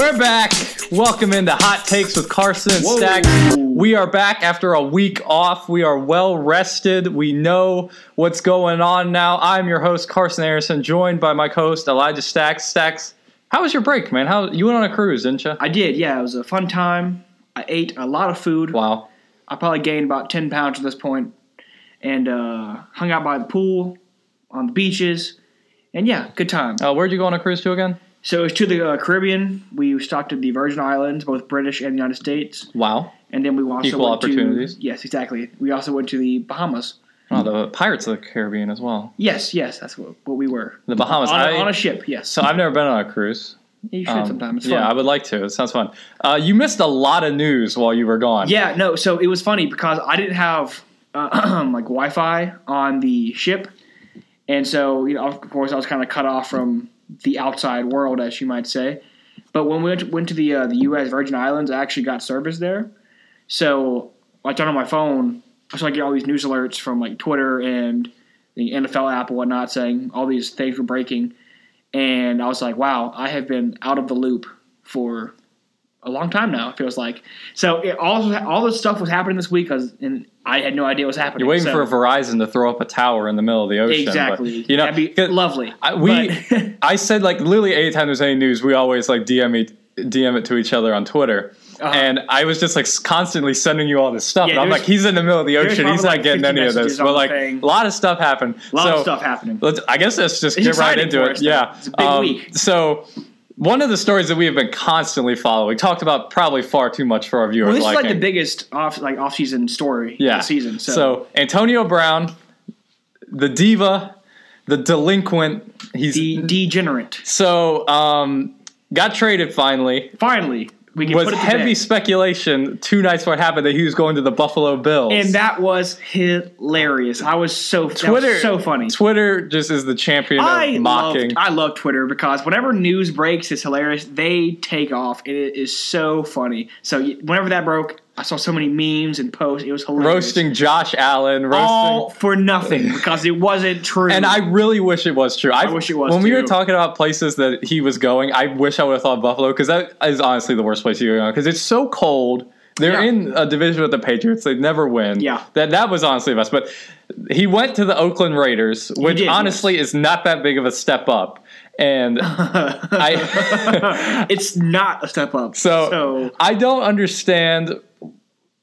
We're back. Welcome into Hot Takes with Carson and Whoa. Stacks. We are back after a week off. We are well rested. We know what's going on now. I'm your host Carson Harrison, joined by my co-host Elijah Stacks. Stacks, how was your break, man? How you went on a cruise, didn't you? I did, yeah. It was a fun time. I ate a lot of food. Wow. I probably gained about 10 pounds at this point. And uh, hung out by the pool, on the beaches. And yeah, good time. Uh, where'd you go on a cruise to again? So it was to the uh, Caribbean. We stopped at the Virgin Islands, both British and the United States. Wow. And then we also Equal went opportunities. To, yes, exactly. We also went to the Bahamas. Oh, the Pirates of the Caribbean as well. Yes, yes, that's what, what we were. The Bahamas. On a, I- on a ship, yes. So I've never been on a cruise. you should Um, sometime. It's yeah, fun. I would like to. It sounds fun. Uh, you missed a lot of news while you were gone. Yeah, no. So it was funny because I didn't have uh, like Wi-Fi on the ship, and so you know, of course, I was kind of cut off from the outside world, as you might say. But when we went to, went to the uh, the U.S. Virgin Islands, I actually got service there. So I turned on my phone, so I get all these news alerts from like Twitter and the NFL app and whatnot, saying all these things were breaking, and I was like, wow, I have been out of the loop for a long time now. It feels like so. It, all all this stuff was happening this week, 'cause- and I had no idea what was happening. You're waiting so, for Verizon to throw up a tower in the middle of the ocean. but, exactly. you know, That'd be lovely. I, we, I said like literally anytime there's any news, we always like DM it, DM it to each other on Twitter. Uh-huh. And I was just like constantly sending you all this stuff. Yeah, and I'm like, he's in the middle of the ocean. He's not like, getting any of this. But like, a lot of stuff happened. a lot so, of stuff happening. Let's, I guess let's just It's get right into it. us, yeah, though. It's a big week. So, one of the stories that we have been constantly following, talked about probably far too much for our viewers. well, this is like the biggest off like off season story yeah. of the season. So, so Antonio Brown, the diva, the delinquent. He's the degenerate. so um, got traded finally. Finally, we can Was heavy speculation two nights before it happened that he was going to the Buffalo Bills. and that was hilarious. I was so that was Twitter so funny. Twitter just is the champion I of mocking. love I love Twitter because whenever news breaks, it's hilarious. They take off, and it is so funny. So whenever that broke, I saw so many memes and posts. It was hilarious. roasting Josh Allen, roasting. all for nothing because it wasn't true. and I really wish it was true. I, wish it was, When we were talking about places that he was going, I wish I would have thought Buffalo because that is honestly the worst place to go because it's so cold. They're Yeah. in a division with the Patriots. They never win. Yeah. that that was honestly the best. But he went to the Oakland Raiders, which did, honestly is not that big of a step up. And I, it's not a step up. so, so I don't understand.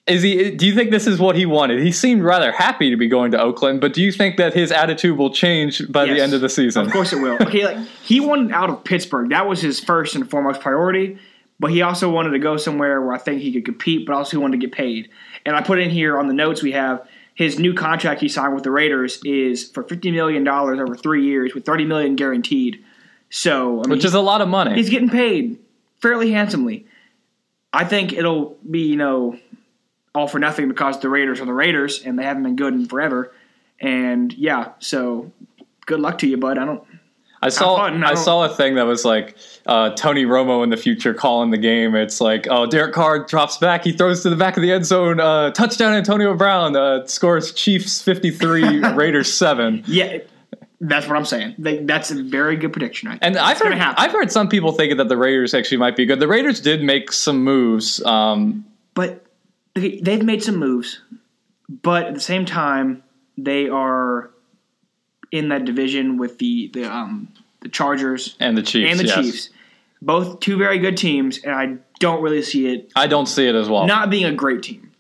Is he? Do you think this is what he wanted? He seemed rather happy to be going to Oakland, but do you think that his attitude will change by the end of the season? Of course it will. Okay, like he wanted out of Pittsburgh. That was his first and foremost priority. But he also wanted to go somewhere where I think he could compete, but also he wanted to get paid. And I put in here on the notes we have his new contract he signed with the Raiders is for fifty million dollars over three years with thirty million guaranteed. So I mean, which is a lot of money. he's getting paid fairly handsomely. I think it'll be you know all for nothing because the Raiders are the Raiders and they haven't been good in forever. And yeah, so good luck to you, bud. I don't. I saw I I saw a thing that was like uh, Tony Romo in the future calling the game. It's like, oh, Derek Carr drops back, he throws to the back of the end zone, uh, touchdown Antonio Brown uh, scores Chiefs fifty three, Raiders seven. Yeah, that's what I'm saying. Like, that's a very good prediction. I think. And I've heard. I've heard some people thinking that the Raiders actually might be good. The Raiders did make some moves. Um, but okay, they've made some moves, but at the same time, they are in that division with the the um the Chargers and the Chiefs and the yes. Chiefs. Both two very good teams, and I don't really see it I don't see it as well. not being a great team.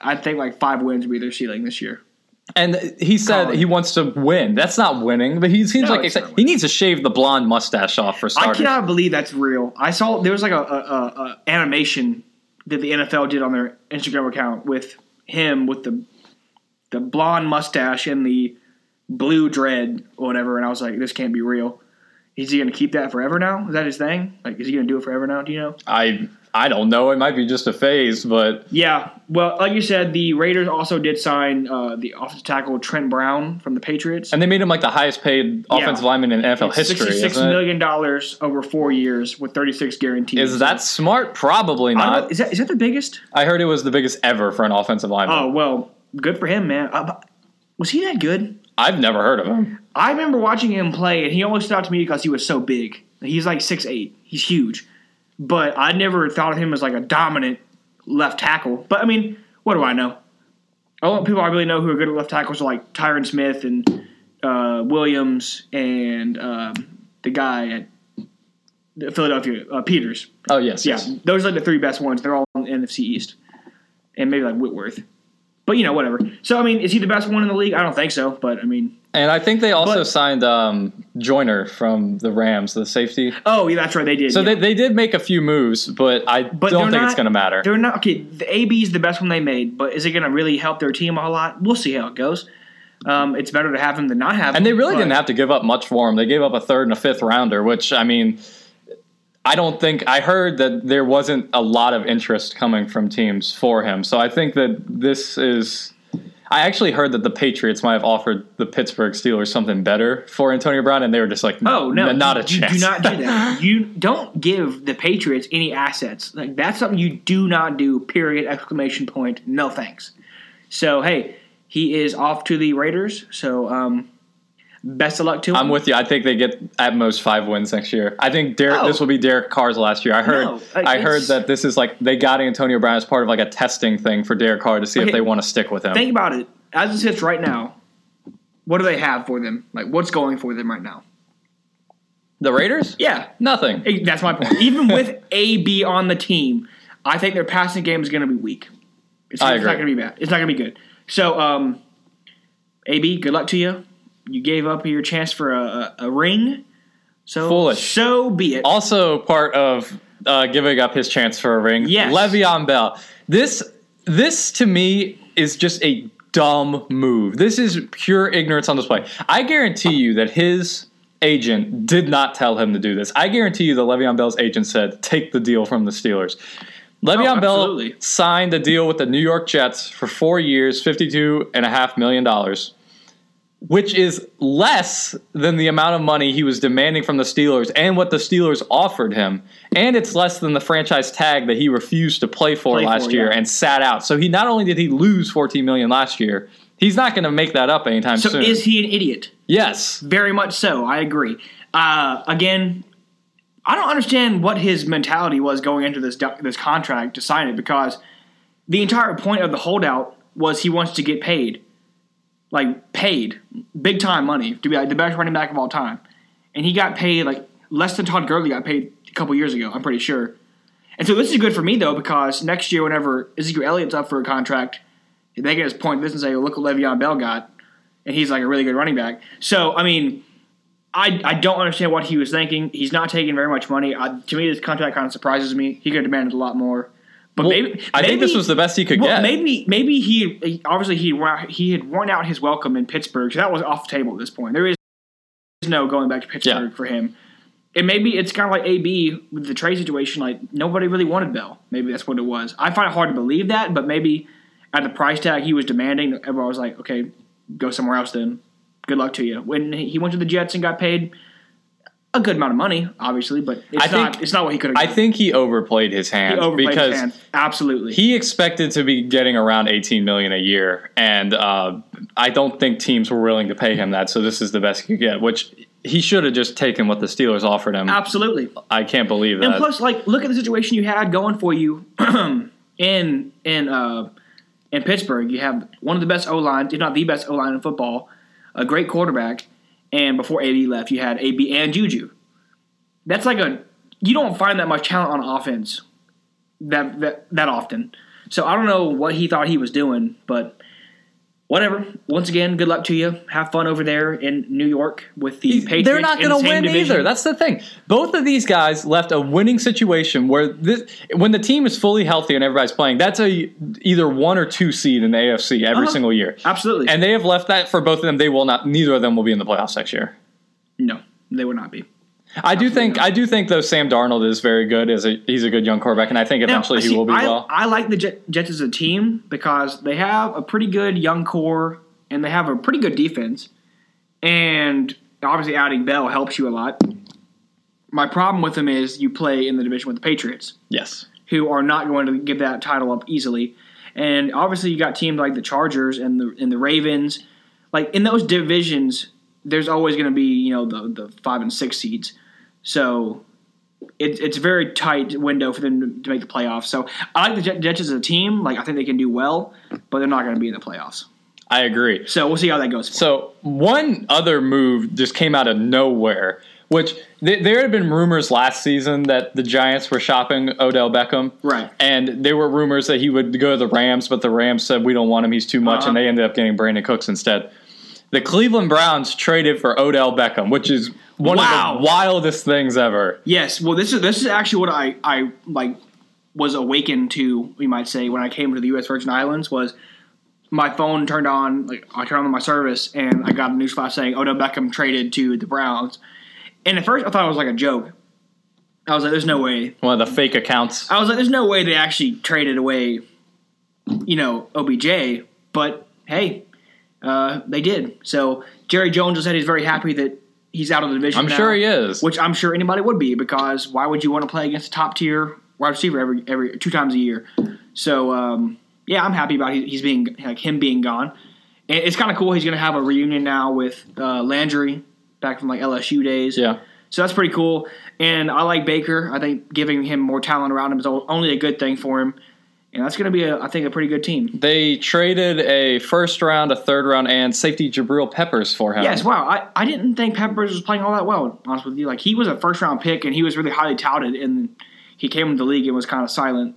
I think like five wins would be their ceiling this year. And he said Colin. he wants to win. That's not winning, but he seems No, like he needs to shave the blonde mustache off for starters. I cannot believe that's real. I saw there was like a, a, a, a animation that the NFL did on their Instagram account with him with the the blonde mustache and the blue dread or whatever, and I was like, this can't be real. Is he going to keep that forever now? Is that his thing? Like, is he going to do it forever now? Do you know? I I don't know. It might be just a phase, but Yeah. Well, like you said, the Raiders also did sign uh, the offensive tackle Trent Brown from the Patriots. and they made him like the highest paid offensive lineman in NFL history. Sixty-six million dollars over four years with thirty-six guaranteed. Is that smart? Probably don't is that is that the biggest? I heard it was the biggest ever for an offensive lineman. Oh well, good for him, man. Uh, was he that good? I've never heard of him. I remember watching him play, and he always stood out to me because he was so big. He's like six eight. He's huge. But I never thought of him as like a dominant left tackle. But I mean, what do I know? All the people I really know who are good at left tackles are like Tyron Smith and uh, Williams and um, the guy at Philadelphia, uh, Peters. Oh yes, Yeah, yes. those are like the three best ones. They're all in the NFC East, and maybe like Whitworth. But you know, whatever. So I mean, is he the best one in the league? I don't think so. But I mean, And I think they also But- signed um, Joyner from the Rams, the safety. oh yeah, that's right, they did. So yeah. they, they did make a few moves, but I But don't think not- it's going to matter. They're not okay. The AB is the best one they made, but is it going to really help their team a whole lot? We'll see how it goes. Um, it's better to have him than not have him. And they really but- didn't have to give up much for him. They gave up a third and a fifth rounder, which I mean, I don't think I heard that there wasn't a lot of interest coming from teams for him. So I think that this is. I actually heard that the Patriots might have offered the Pittsburgh Steelers something better for Antonio Brown, and they were just like, Oh no, not a chance." You do not do that. you don't give the Patriots any assets. Like that's something you do not do. Period! Exclamation point. No thanks. So hey, he is off to the Raiders. So um, best of luck to him. I'm with you. I think they get at most five wins next year. I think Derek, Oh. this will be Derek Carr's last year. I heard. No, uh, I heard that this is like they got Antonio Brown as part of like a testing thing for Derek Carr to see if they want to stick with him. Think about it. As it sits right now, what do they have for them? Like what's going for them right now? the Raiders? Yeah, Nothing. That's my point. Even with AB on the team, I think their passing game is going to be weak. It's, I it's not going to be bad. It's not going to be good. So, um, AB, good luck to you. You gave up your chance for a, a, ring. So Foolish. So be it. Also, part of uh, giving up his chance for a ring. Yes. Le'Veon Bell. This, this to me is just a dumb move. This is pure ignorance on display. I guarantee you that his agent did not tell him to do this. I guarantee you that Le'Veon Bell's agent said, "Take the deal from the Steelers." Le'Veon Bell signed a deal with the New York Jets for four years, fifty-two and a half million dollars which is less than the amount of money he was demanding from the Steelers and what the Steelers offered him. And it's less than the franchise tag that he refused to play for Play last for, year yeah. and sat out. So he not only did he lose 14 million last year, he's not going to make that up anytime so soon. So is he an idiot? yes. Very much so. I agree. Uh, again, I don't understand what his mentality was going into this this contract to sign it because the entire point of the holdout was he wants to get paid, like paid big time money to be like the best running back of all time, and he got paid like less than Todd Gurley got paid a couple years ago. I'm pretty sure. And so this is good for me though because next year, whenever Ezekiel Elliott's up for a contract, they can just point this and say, "Look what Le'Veon Bell got," and he's like a really good running back. So I mean. I, I don't understand what he was thinking. He's not taking very much money. I, to me, this contract kind of surprises me. He could have demanded a lot more. But Well, maybe I think this was the best he could well, get. maybe maybe he he- obviously he he had worn out his welcome in Pittsburgh, so that was off the table at this point. There is no going back to Pittsburgh Yeah. for him. And maybe it's kind of like AB with the trade situation. Like nobody really wanted Bell. Maybe that's what it was. I find it hard to believe that, but maybe at the price tag he was demanding, everyone was like, "Okay, go somewhere else then. Good luck to you." When he went to the Jets and got paid a good amount of money, obviously, but it's I think- not it's not what he could have. I think he overplayed his hand overplayed because his hand. Absolutely. he expected to be getting around 18 million a year and uh, i don't think teams were willing to pay him that so this is the best he could get which he should have just taken what the steelers offered him Absolutely. i can't believe that. And plus, like, look at the situation you had going for you in in uh, in Pittsburgh. You have one of the best O lines, if not the best O line in football, a great quarterback, and before AB left, you had AB and Juju. That's like a you don't find that much talent on offense that that that often. So I don't know what he thought he was doing, but whatever. Once again, good luck to you. Have fun over there in New York with the Patriots. they're not going to win division. either. That's the thing. Both of these guys left a winning situation where this, when the team is fully healthy and everybody's playing, that's a either one or two seed in the AFC every Uh-huh. single year. Absolutely. And they have left that for both of them. They will not. Neither of them will be in the playoffs next year. no, they would not be. I do think. I do think though Sam Darnold is very good. As a, he's a good young quarterback, and I think eventually Now, he will be I, well. I like the Jets as a team because they have a pretty good young core and they have a pretty good defense. And obviously, adding Bell helps you a lot. My problem with them is you play in the division with the Patriots, yes. who are not going to give that title up easily. And obviously, you got teams like the Chargers and the and the Ravens. Like in those divisions, there's always going to be you know the the five and six seeds. So it, it's a very tight window for them to, make the playoffs. So I like the Jet- Jets as a team. Like I think they can do well, but they're not going to be in the playoffs. I agree. So we'll see how that goes. So one other move just came out of nowhere, which th- there had been rumors last season that the Giants were shopping Odell Beckham, Right. And there were rumors that he would go to the Rams, but the Rams said we don't want him; he's too much, Uh-huh. and they ended up getting Brandin Cooks instead. The Cleveland Browns traded for Odell Beckham, which is one Wow. of the wildest things ever. Yes, well, this is this is actually what I I like was awakened to. We might say when I came to the U.S. Virgin Islands was my phone turned on. Like I turned on my service and I got a news flash saying Odell Beckham traded to the Browns. And at first I thought it was like a joke. I was like, "There's no way." One of the fake accounts. I was like, "There's no way they actually traded away, you know, OBJ." But hey, uh, they did. So Jerry Jones just said he's very happy that he's out of the division. I'm now sure he is. which I'm sure anybody would be because why would you want to play against a top tier wide receiver every every two times a year? So um, yeah, I'm happy about he, he's being like him being gone. And it's kind of cool. He's going to have a reunion now with uh, Landry back from like LSU days. yeah. So that's pretty cool. And I like Baker. I think giving him more talent around him is only a good thing for him. That's going to be, a, I think, a pretty good team. They traded a first round, a third round, and safety Jabril Peppers for him. Yes, wow. I, I didn't think Peppers was playing all that well, honest with you. Like, he was a first round pick, and he was really highly touted, and he came into the league and was kind of silent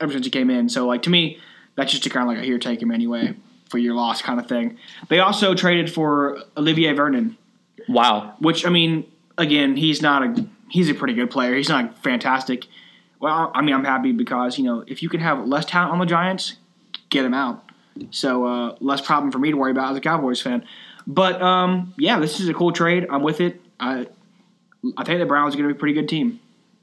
ever since he came in. So, like, to me, that's just a kind of like a here, take him anyway for your loss kind of thing. They also traded for Olivier Vernon, Wow. which, I mean, again, he's not a he's a pretty good player. He's not fantastic. Well, I mean, I'm happy because, you know, if you can have less talent on the Giants, get him out. So uh, less problem for me to worry about as a Cowboys fan. But um, yeah, this is a cool trade. I'm with it. I I think the Browns are going to be a pretty good team.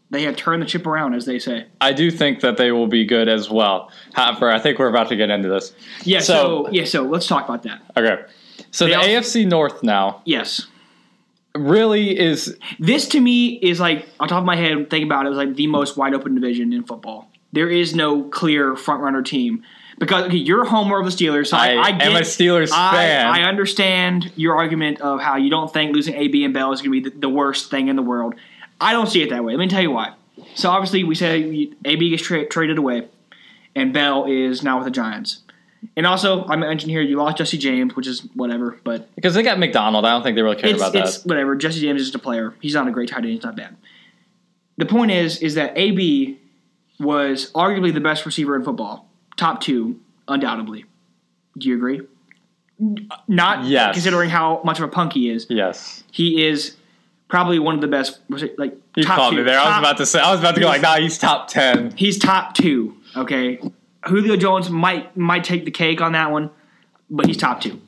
They have turned the chip around, as they say. I do think that they will be good as well. However, I think we're about to get into this. Yeah. So- So, yeah. So let's talk about that. Okay. So They the also- AFC North now Yes. Really is This to me is like on top of my head. Think about it, it was like the most wide open division in football. There is no clear front runner team because okay, you're a homer of the Steelers. So I, I I, get, am a Steelers I, fan. I understand your argument of how you don't think losing AB and Bell is going to be the, the worst thing in the world. I don't see it that way. Let me tell you why. So obviously we say AB gets tra- traded away, and Bell is now with the Giants. And also, I mentioned here you lost Jesse James, which is whatever, but because they got McDonald. I don't think they really care it's, about it's that. whatever. Jesse James is just a player. He's not a great tight end. He's not bad. The point is, is that AB was arguably the best receiver in football, top two, undoubtedly. Do you agree? Not Yes. considering how much of a punk he is. Yes. He is probably one of the best. Like You top called two. me there. I was about to say. I was about to go like, nah, he's top ten. He's top two. Okay, Julio Jones might might take the cake on that one, but he's top two.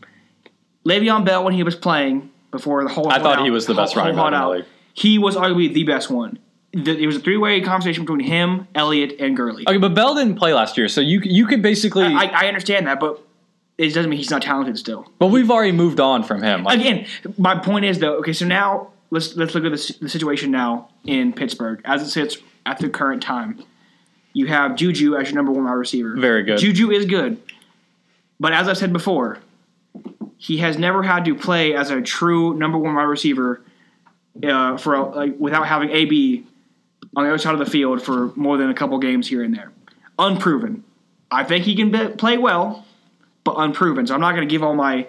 Le'Veon Bell when he was playing before the whole. I thought holdout- he was the best running back in the league. He was arguably the best one. The- It was a three way conversation between him, Elliott, and Gurley. Okay, but Bell didn't play last year, so you you could basically. I, I understand that, but it doesn't mean he's not talented still. but we've already moved on from him. Like, Again, my point is though. Okay, so now let's let's look at the, the situation now in Pittsburgh as it sits at the current time. You have Juju as your number one wide receiver. Very good. Juju is good, but as I said before, he has never had to play as a true number one wide receiver uh, for a, like without having AB on the other side of the field for more than a couple games here and there. Unproven. I think he can be, play well, but unproven. So I'm not going to give all my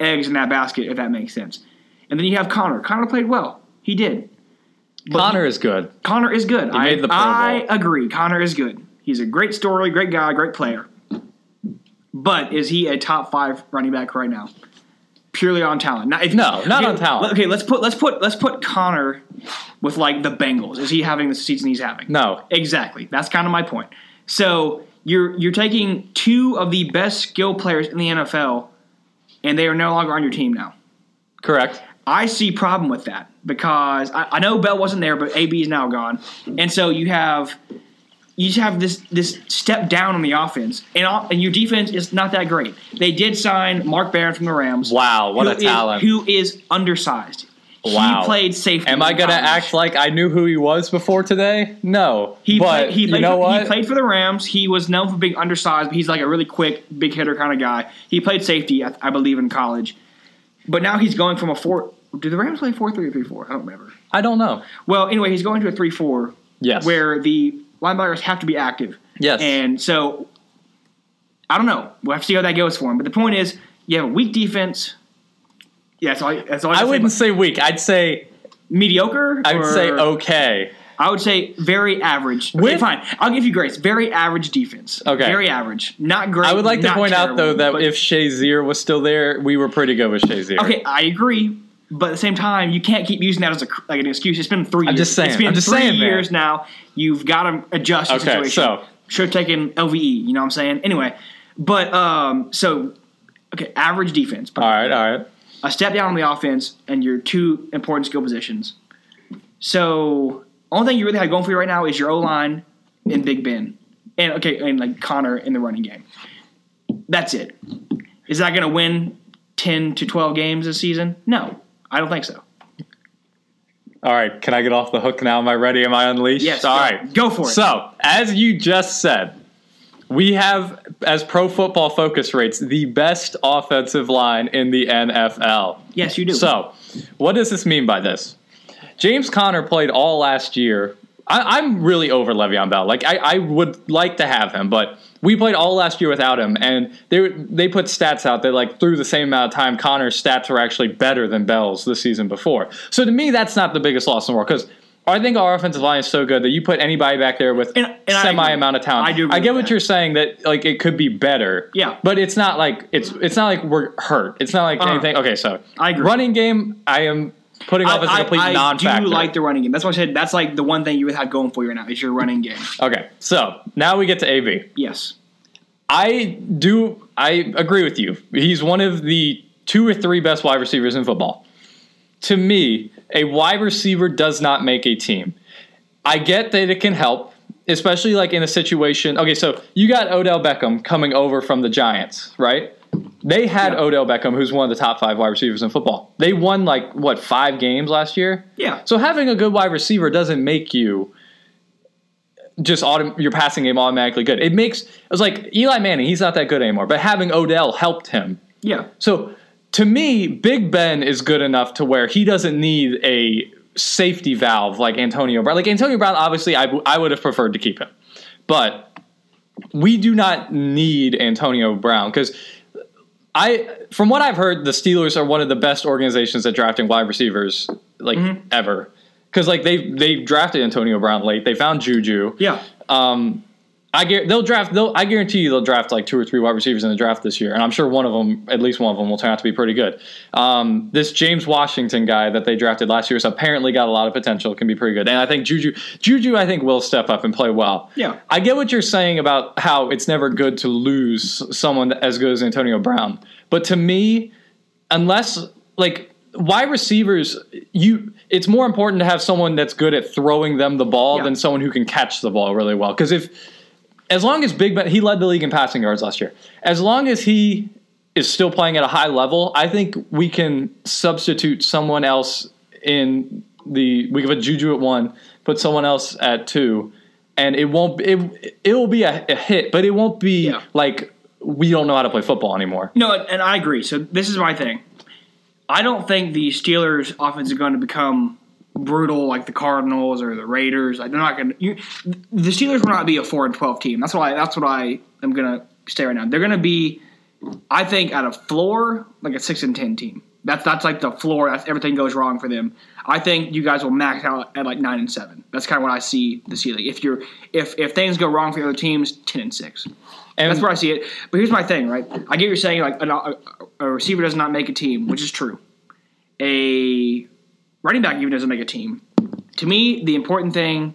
eggs in that basket if that makes sense. And then you have Conner. Conner played well. He did. But Conner is good. Conner is good. I, made the Pro I agree. Conner is good. He's a great story, great guy, great player. But is he a top five running back right now? Purely on talent. Now, if, No, not okay, on talent. Okay, let's put let's put let's put Conner with like the Bengals. Is he having the season he's having? No, Exactly. That's kind of my point. So you're you're taking two of the best skill players in the NFL, and they are no longer on your team now. correct. I see problem with that because I, I know Bell wasn't there, but AB is now gone, and so you have you just have this this step down on the offense, and all, and your defense is not that great. They did sign Mark Barron from the Rams. Wow, what a is- talent! who is undersized. Wow. He played safety. Am I gonna college. act like I knew who he was before today? No, He but played, he you know for, what? He played for the Rams. He was known for being undersized, but he's like a really quick, big hitter kind of guy. He played safety, I, I believe, in college. But now he's going from a four. Do the Rams play four three or three four? I don't remember. I don't know. Well, anyway, he's going to a three four, Yes. where the linebackers have to be active. Yes. And so I don't know. We'll have to see how that goes for him. But the point is, you have a weak defense. Yeah, that's all. I- That's all I, I wouldn't say weak. I'd say mediocre. I would say okay. I would say very average. Okay, With- fine. I'll give you grace. Very average defense. Okay. Very average. Not great. I would like to point out though that if Shazier was still there, we were pretty good with Shazier. Okay, I agree. But at the same time, you can't keep using that as a like an excuse. It's been 3 I'm years. just saying. It's been I'm just three saying, man. years now. You've got to adjust the Okay, situation. so- should have taken LVE. You know what I'm saying? Anyway, but um, so okay, average defense. All right, all right. a step down on the offense and your two important skill positions. So only thing you really have going for you right now is your O line and Big Ben, and okay, and like Conner in the running game. That's it. Is that going to win ten to twelve games this season? No, I don't think so. All right, can I get off the hook now? Am I ready? Am I unleashed? Yes, All go- right, go for it. So, as you just said, we have, as pro football focus rates, the best offensive line in the NFL. Yes, you do. So, what does this mean by this? James Conner played all last year. I, I'm really over Le'Veon Bell. Like I, I would like to have him, but we played all last year without him, and they they put stats out that like through the same amount of time, Conner's stats were actually better than Bell's the season before. So to me, that's not the biggest loss in the world because. I think our offensive line is so good that you put anybody back there with And- and semi amount of talent. I do agree I get what that. you're saying that like it could be better. Yeah. but it's not like it's it's not like we're hurt. It's not like Uh-huh. anything. Okay, so I agree. running game. I am putting off as a complete I, I non-factor. do like the running game. That's why I said that's like the one thing you would have going for you right now is your running game. okay, so now we get to AB. Yes. I do. I agree with you. He's one of the two or three best wide receivers in football. To me, a wide receiver does not make a team. I get that it can help, especially like in a situation. Okay, so you got Odell Beckham coming over from the Giants, right? They had Yeah. Odell Beckham, who's one of the top five wide receivers in football. They won like what five games last year. Yeah. So having a good wide receiver doesn't make you just autom- your passing game automatically good. It makes it was like Eli Manning. He's not that good anymore, but having Odell helped him. Yeah. So to me, Big Ben is good enough to where he doesn't need a safety valve like Antonio Brown. Like Antonio Brown, obviously, I, w- I would have preferred to keep him, but we do not need Antonio Brown because I, from what I've heard, the Steelers are one of the best organizations at drafting wide receivers like ever. Because like they they drafted Antonio Brown late, they found Juju. Yeah. Um, I guar- they'll draft. They'll, I guarantee you they'll draft like two or three wide receivers in the draft this year, and I'm sure one of them, at least one of them, will turn out to be pretty good. Um, this James Washington guy that they drafted last year has apparently got a lot of potential, can be pretty good, and I think Juju, Juju, I think will step up and play well. Yeah. I get what you're saying about how it's never good to lose someone as good as Antonio Brown, but to me, unless like wide receivers, you it's more important to have someone that's good at throwing them the ball Yeah. than someone who can catch the ball really well. Because if as long as Big Ben he led the league in passing yards last year, as long as he is still playing at a high level, I think we can substitute someone else in the we give a Juju at one, put someone else at two, and it won't it it will be a, a hit, but it won't be Yeah. like we don't know how to play football anymore. No, and and I agree. So this is my thing. I don't think the Steelers' offense is going to become brutal like the Cardinals or the Raiders. Like they're not going to. The Steelers will not be a four and twelve team. That's why. That's what I am going to stay right now. They're going to be, I think, at a floor like a six and ten team. That's that's like the floor. That's everything goes wrong for them. I think you guys will max out at like nine and seven. That's kind of what I see the ceiling. If you're if if things go wrong for the other teams, ten and six. And That's where I see it. But here's my thing, right? I get you're saying like a, a receiver does not make a team, which is true. A running back even doesn't make a team. To me, the important thing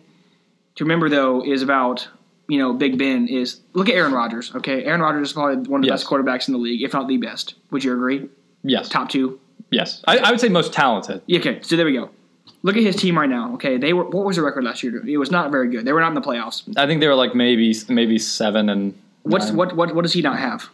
to remember though is about you know Big Ben is look at Aaron Rodgers. Okay, Aaron Rodgers is probably one of the Yes. best quarterbacks in the league, if not the best. Would you agree? yes, Top two. yes, I, I would say most talented. Yeah, okay, so there we go. Look at his team right now. Okay, they were what was the record last year? It was not very good. They were not in the playoffs. I think they were like maybe maybe seven and What's nine. what what what does he not have?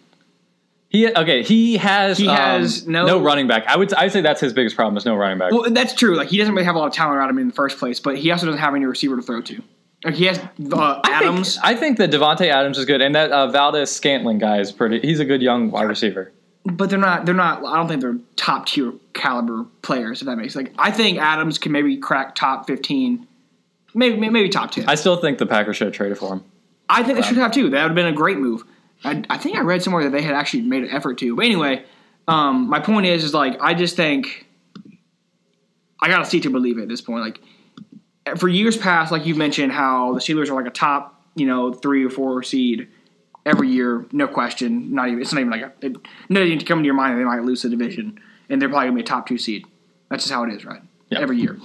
He okay. He has He um, has no- no running back. I would I would say that's his biggest problem is no running back. Well, that's true. Like he doesn't really have a lot of talent around him in the first place, but he also doesn't have any receiver to throw to. Like he has uh, I think- Adams. I think that Davante Adams is good, and that uh, Valdes-Scantling guy is pretty. He's a good young wide receiver. but they're not. They're not. I don't think they're top tier caliber players. If that makes like, I think Adams can maybe crack top fifteen maybe maybe top ten. I still think the Packers should have traded for him. I think they should have too. That would have been a great move. I, I think I read somewhere that they had actually made an effort to. But anyway, um, my point is, is like I just think I gotta see to believe it at this point. Like for years past, like you mentioned, how the Steelers are like a top, you know, three or four seed every year, no question. Not even it's not even like a it, nothing to come to your mind. They might lose the division, and they're probably gonna be a top two seed. That's just how it is, right? Yeah. Every year.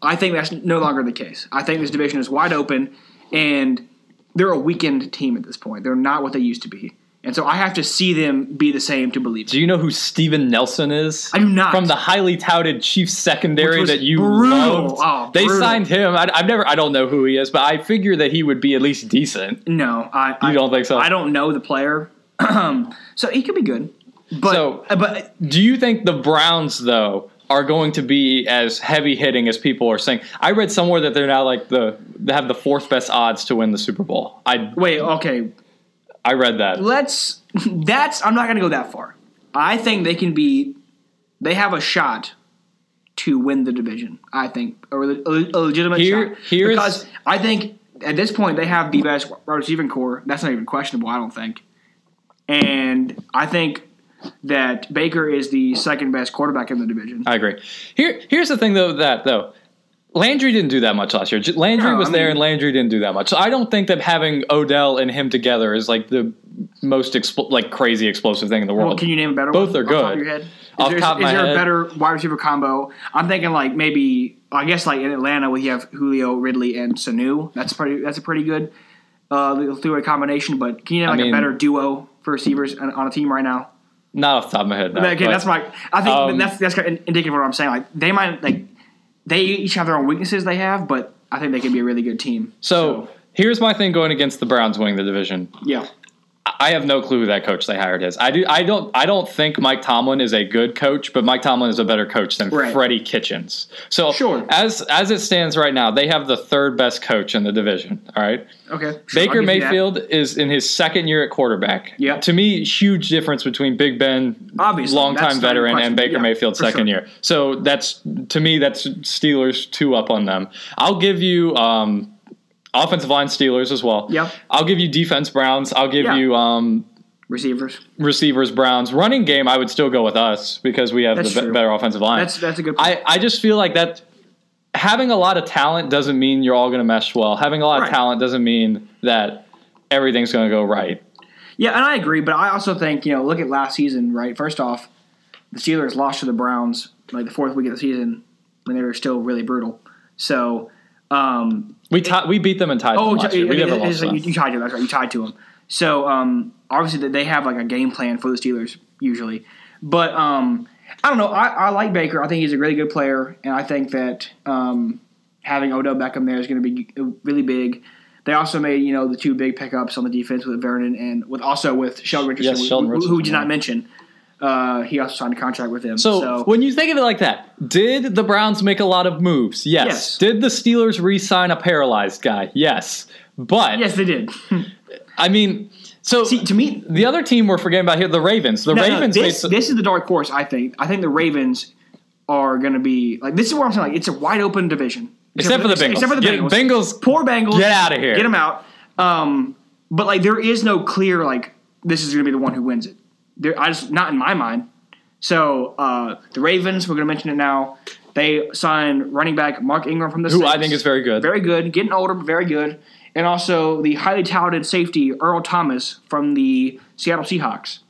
I think that's no longer the case. I think this division is wide open, and they're a weakened team at this point. They're not what they used to be. And so I have to see them be the same to believe. Do you know who Steven Nelson is? I do not. From the highly touted Chiefs secondary that you brutal. loved. Oh, they brutal. signed him. I, I've never. I don't know who he is, but I figure that he would be at least decent. No, I. You I, don't think so? I don't know the player, so he could be good. But So- but Do you think the Browns though are going to be as heavy hitting as people are saying? I read somewhere that they're now like the they have the fourth best odds to win the Super Bowl. I wait, okay, I read that. let's. That's I'm not going to go that far. I think they can be. They have a shot to win the division. I think a, le- a legitimate Here- shot. because I think at this point they have the best wide receiving corps. That's not even questionable. I don't think. And I think that Baker is the second best quarterback in the division. I agree. Here, here's the thing though. That though, Landry didn't do that much last year. Landry No, was I there, mean- and Landry didn't do that much. So I don't think that having Odell and him together is like the most expl- like crazy explosive thing in the world. Well, can you name a better Both one? are off top good. of your head? Is there, is there a better wide receiver combo? I'm thinking like maybe I guess like in Atlanta you have Julio, Ridley, and Sanu. That's pretty. That's a pretty good uh, three-way combination. But can you name I like mean- a better duo for receivers on, on a team right now? Not off the top of my head. No, okay, but- that's my. I think um, that's that's kind of indicative of what I'm saying. Like they might like they each have their own weaknesses they have, but I think they can be a really good team. so. Here's my thing going against the Browns winning the division. yeah, I have no clue who that coach they hired is. I do. I don't. I don't think Mike Tomlin is a good coach, but Mike Tomlin is a better coach than Right. Freddie Kitchens. So Sure. as as it stands right now, they have the third best coach in the division. All right. okay. Sure, Baker I'll give you that. Mayfield is in his second year at quarterback. Yep. To me, huge difference between Big Ben, Obviously, longtime veteran, and. Baker Yeah, Mayfield second sure. year. So that's to me, that's Steelers two up on them. I'll give you um, offensive line Steelers as well. Yep. I'll give you defense Browns. I'll give Yeah. you um, Receivers. receivers Browns. Running game, I would still go with us because we have That's the be- better offensive line. That's that's a good. Point. I, I just feel like that having a lot of talent doesn't mean you're all going to mesh well. Having a lot Right. of talent doesn't mean that everything's going to go right. Yeah, and I agree, but I also think, you know, look at last season, right? First off, the Steelers lost to the Browns like the fourth week of the season when they were still really brutal. So, um, We we beat them and tied oh, them last year. We it- never it- lost like you, you tied to them. That's right. You tied to them. So, um, obviously, that they have like a game plan for the Steelers usually, but um, I don't know. I, I like Baker. I think he's a really good player, and I think that um, having Odell Beckham there is going to be really big. They also made you know the two big pickups on the defense with Vernon and with also with Sheldon Richardson, Yes, Sheldon who, who we did Richardson, not mention. Uh, he also signed a contract with him. So, So, when you think of it like that, did the Browns make a lot of moves? Yes. Yes. Did the Steelers re-sign a paralyzed guy? Yes. But yes, they did. I mean, so See, to me, the other team we're forgetting about here, the Ravens. The No, no, Ravens made this, some, this is the dark horse. I think. I think the Ravens are going to be like this is what I'm saying. Like it's a wide open division, except for the Bengals. Except for the Get- Bengals. Bengals Poor Bengals. Get out of here. Get them out. Um, but like there is no clear like this is going to be the one who wins it. There, I just not in my mind. So uh, the Ravens, we're going to mention it now. They signed running back Mark Ingram from the who Saints. I think is very good. very good, getting older, but very good. And also the highly talented safety Earl Thomas from the Seattle Seahawks.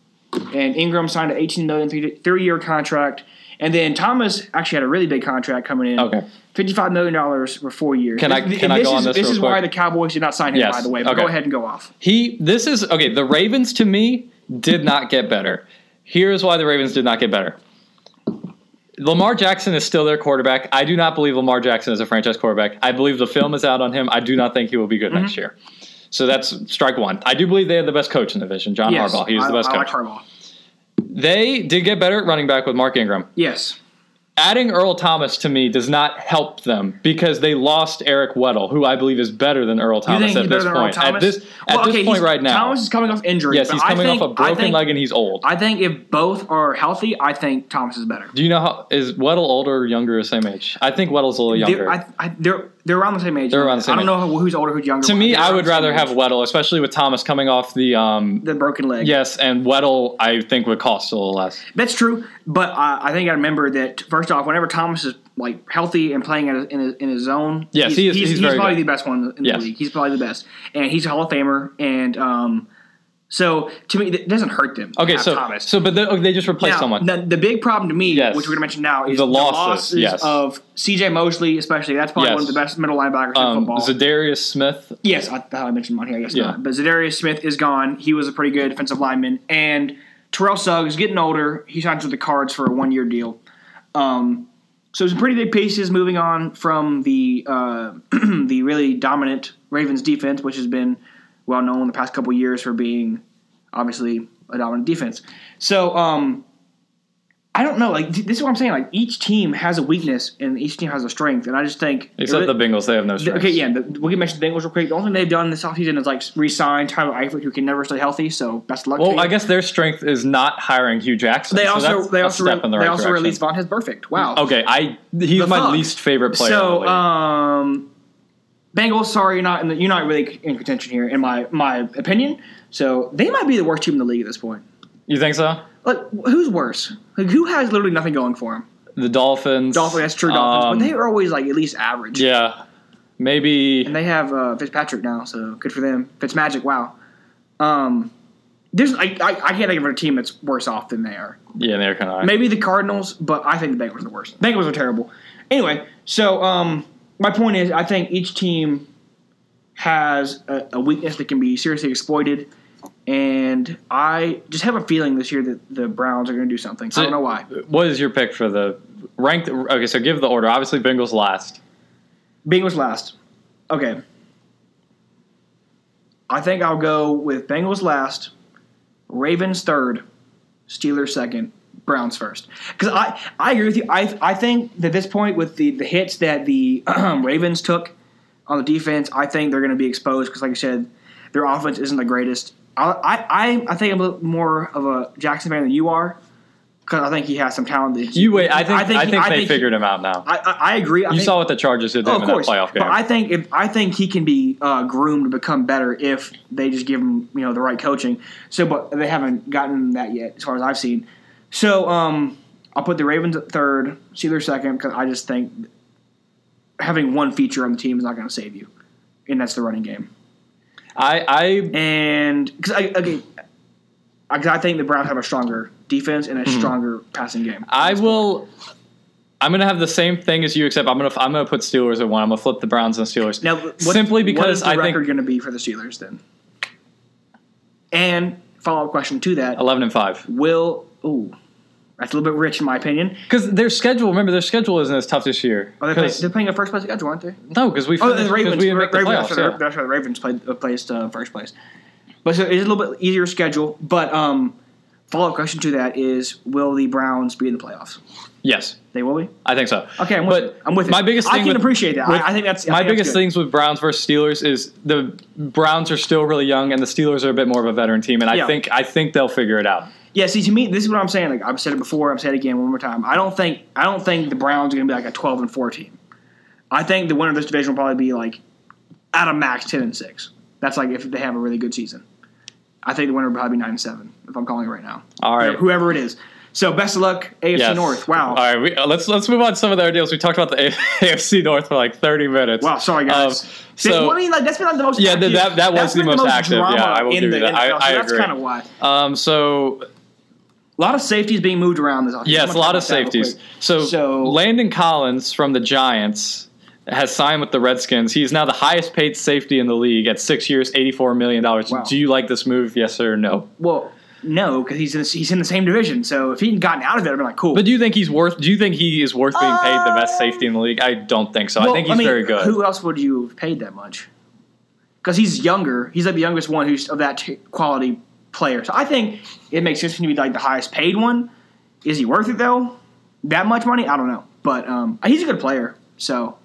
And Ingram signed an 18 million three-year contract. And then Thomas actually had a really big contract coming in. Okay. $55 million for four years. Can I- This- can I go is, on this This is why the Cowboys did not sign him, Yes. by the way. But Okay. go ahead and go off. He this is okay, the Ravens to me did not get better. Here's why the Ravens did not get better. Lamar Jackson is still their quarterback. I do not believe Lamar Jackson is a franchise quarterback. I believe the film is out on him. I do not think he will be good Mm-hmm. next year. So that's strike one. I do believe they have the best coach in the division, John Yes, Harbaugh. He was I, the best I coach. like Harbaugh. they did get better at running back with Mark Ingram. Yes. Adding Earl Thomas to me does not help them because they lost Eric Weddle, who I believe is better than Earl Thomas at this point. At this at Well, this okay, point right now, Thomas is coming off injury. yes, he's I coming think- off a I broken think- leg and he's old. I think if both are healthy, I think Thomas is better. Do you know how is Weddle older or younger or same age? I think Weddle's a little younger. They're, I, I, they're they're around the same age. They're around the same I don't know who's older, who's younger. to me, I would rather have Weddle, especially with Thomas coming off the um, the broken leg. yes, and Weddle I think would cost a little less. That's true, but uh, I think I remember that first off, whenever Thomas is like healthy and playing in his, in his, zone, Yes, he's, he is- He's, he's he's probably good. the best one in the league. He's probably the best, and he's a Hall of Famer. And um, so to me, it doesn't hurt them. Okay, so Thomas. so but the, they just replaced Now, someone. The, the big problem to me, Yes. which we're going to mention now, is The the, losses, losses yes. of C.J. Mosley, especially. That's probably Yes. one of the best middle linebackers um, in football. Za'Darius Smith. Yes, I thought I mentioned him on here. I guess Yeah. not. But Za'Darius Smith is gone. He was a pretty good defensive lineman, and Terrell Suggs is getting older. He signs with the Cards for a one-year deal. Um, so some pretty big pieces moving on from the uh, the really dominant Ravens defense, which has been well known the past couple years for being obviously a dominant defense. So um, I don't know. Like this is what I'm saying. Like each team has a weakness and each team has a strength, and I just think Except the Bengals, they have no strength. Okay, yeah, the, we can mention the Bengals real quick. The only thing they've done this offseason is like re-sign Tyler Eifert, who can never stay healthy. So best of luck. to Well. I guess their strength is not hiring Hue Jackson. they so also they also in the they right also direction. released Vontaze Burfict. Wow. Okay, I he's The my least favorite player. So um, Bengals, sorry, you're not in the, you're not really in contention here, in my my opinion. So they might be the worst team in the league at this point. you think so? Like, who's worse? Like, who has literally nothing going for them? The Dolphins. Dolphins, that's true. Dolphins, Um, but they are always like at least average. yeah, maybe. And they have uh, Fitzpatrick now, so good for them. Fitzmagic, wow. Um, there's I, I, I can't think of a team that's worse off than they are. Yeah, they're kind of. Maybe the Cardinals, but I think the Bengals are the worst. Bengals are terrible. Anyway, so um, my point is, I think each team has a, a weakness that can be seriously exploited, and I just have a feeling this year that the Browns are going to do something. I don't know why. What is your pick for the rank? Okay, so give the order. Obviously, Bengals last. Bengals last. Okay. I think I'll go with Bengals last, Ravens third, Steelers second, Browns first. Because I, I agree with you. I, I think that at this point, with the, the hits that the Ravens took on the defense, I think they're going to be exposed because, like I said, their offense isn't the greatest. I, I, I, I think I'm a little more of a Jackson fan than you are because I think he has some talent. That You wait. I think. I think, he- they he- figured him out now. I, I, I agree. I you think, saw what the Chargers did Oh, of in that course, playoff game. but I think if I think he can be uh, groomed to become better if they just give him you know the right coaching. So, but they haven't gotten that yet, as far as I've seen. So, um, I'll put the Ravens at third, Steelers second, because I just think having one feature on the team is not going to save you, and that's the running game. I, I And because I again, because I think the Browns have a stronger defense and a stronger passing game. Mm-hmm. I will. I'm gonna have the same thing as you, except I'm gonna I'm gonna put Steelers at one. I'm gonna flip the Browns and Steelers. Now, what, Simply because is the I think- record going to be for the Steelers then? And follow up question to that: Eleven and five. Will ooh, that's a little bit rich in my opinion. Because their schedule, remember, their schedule isn't as tough this year. Oh, they're, they're playing a first place schedule, aren't they? no, because we Oh, finished, the Ravens. we the Ravens playoffs. that's, yeah. the, that's Ravens played uh, placed uh, first place. But so it's a little bit easier schedule. But um, follow up question to that is: Will the Browns be in the playoffs? Yes, They will be. I think so. Okay, I'm with but. I'm with it. my biggest I can with- appreciate that. with- I, I think that's I my think biggest good. things with Browns versus Steelers is the Browns are still really young, and the Steelers are a bit more of a veteran team, and I Yeah. think I think they'll figure it out. Yeah, see, to me, this is what I'm saying. Like I've said it before, I've said it again one more time. I don't think I don't think the Browns are going to be like a 12 and 4 team. I think the winner of this division will probably be like at a max 10 and 6. That's like if they have a really good season. I think the winner will probably be 9 and 7 if I'm calling it right now. All right. Whoever it is. So best of luck, AFC Yes. North. Wow. All right, we, uh, let's let's move on to some of their deals. We talked about the AFC North for like 30 minutes. Wow, sorry guys. Um, so, I mean, like that's been like the most Yeah, active, that- that was that's the most active. Yeah, I will in give the you that. I- so I that's agree. kind of why. um, so A lot of safeties being moved around this offseason. yes, a lot of about that real safeties. So, So- Landon Collins from the Giants has signed with the Redskins. He's now the highest paid safety in the league at six years, 84 million dollars. Wow. Do you like this move? Yes or no? Well, no, because he's in the, he's in the same division. So if he had gotten out of it, I'd be like, cool. But do you think he's worth? Do you think he is worth being paid the best Uh, safety in the league? I don't think so. I think he's mean, very good. Who else would you have paid that much? Because he's younger. He's like the youngest one who's of that t- quality player. So I think it makes sense for him to be like the highest paid one. Is he worth it though? that much money, I don't know. But um, he's a good player, so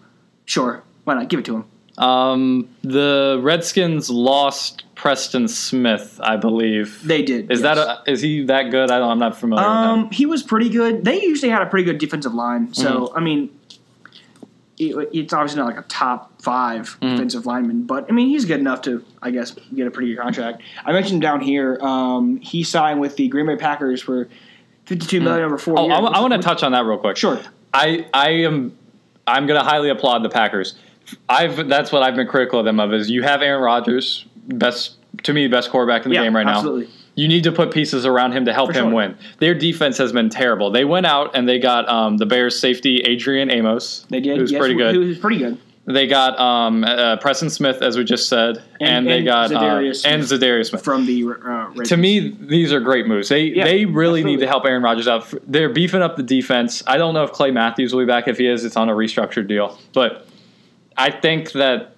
sure, why not give it to him? Um, the Redskins lost Preston Smith, I believe. They did. Is yes. that a, is he that good? I don't, I'm not familiar with him. Um, he was pretty good. They usually had a pretty good defensive line. So Mm-hmm. I mean, it's obviously not like a top 5 Mm-hmm. defensive lineman, but I mean he's good enough to I guess get a pretty good contract. I mentioned down here um, he signed with the Green Bay Packers for fifty-two million over four Oh, years. I, want to touch on that real quick. Sure. I I am I'm going to highly applaud the Packers. I've that's what I've been critical of them of is you have Aaron Rodgers, best to me best quarterback in the Yeah, game right absolutely. now. You need to put pieces around him to help For him sure. win. Their defense has been terrible. They went out and they got um, the Bears safety Adrian Amos. They did. Who's yes, pretty good. Was pretty good. They got um, uh, Preston Smith, as we just said, and, And- they and got uh, Za'Darius and Smith. Za'Darius Smith. From the uh, To me, these are great moves. They Yeah, they really absolutely. need to help Aaron Rodgers out. They're beefing up the defense. I don't know if Clay Matthews will be back. If he is, it's on a restructured deal. But I think that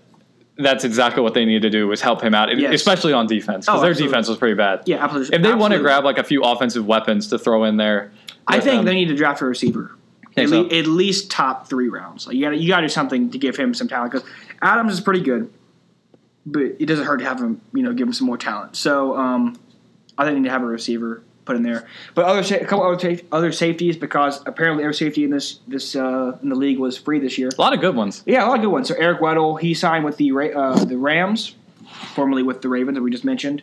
that's exactly what they need to do was help him out, Yes. especially on defense because Oh, their absolutely. defense was pretty bad. yeah, absolutely. If they want to grab like a few offensive weapons to throw in there, I think them- they need to draft a receiver. At, so? le- at least top three rounds. Like you got you got to do something to give him some talent because Adams is pretty good, but it doesn't hurt to have him. You know, give him some more talent. So um, I think they need to have a receiver put in there. But other a couple other sa- other safeties because apparently every safety in this this uh, in the league was free this year. a lot of good ones. Yeah, a lot of good ones. So Eric Weddle, he signed with the uh, the Rams, formerly with the Ravens that we just mentioned.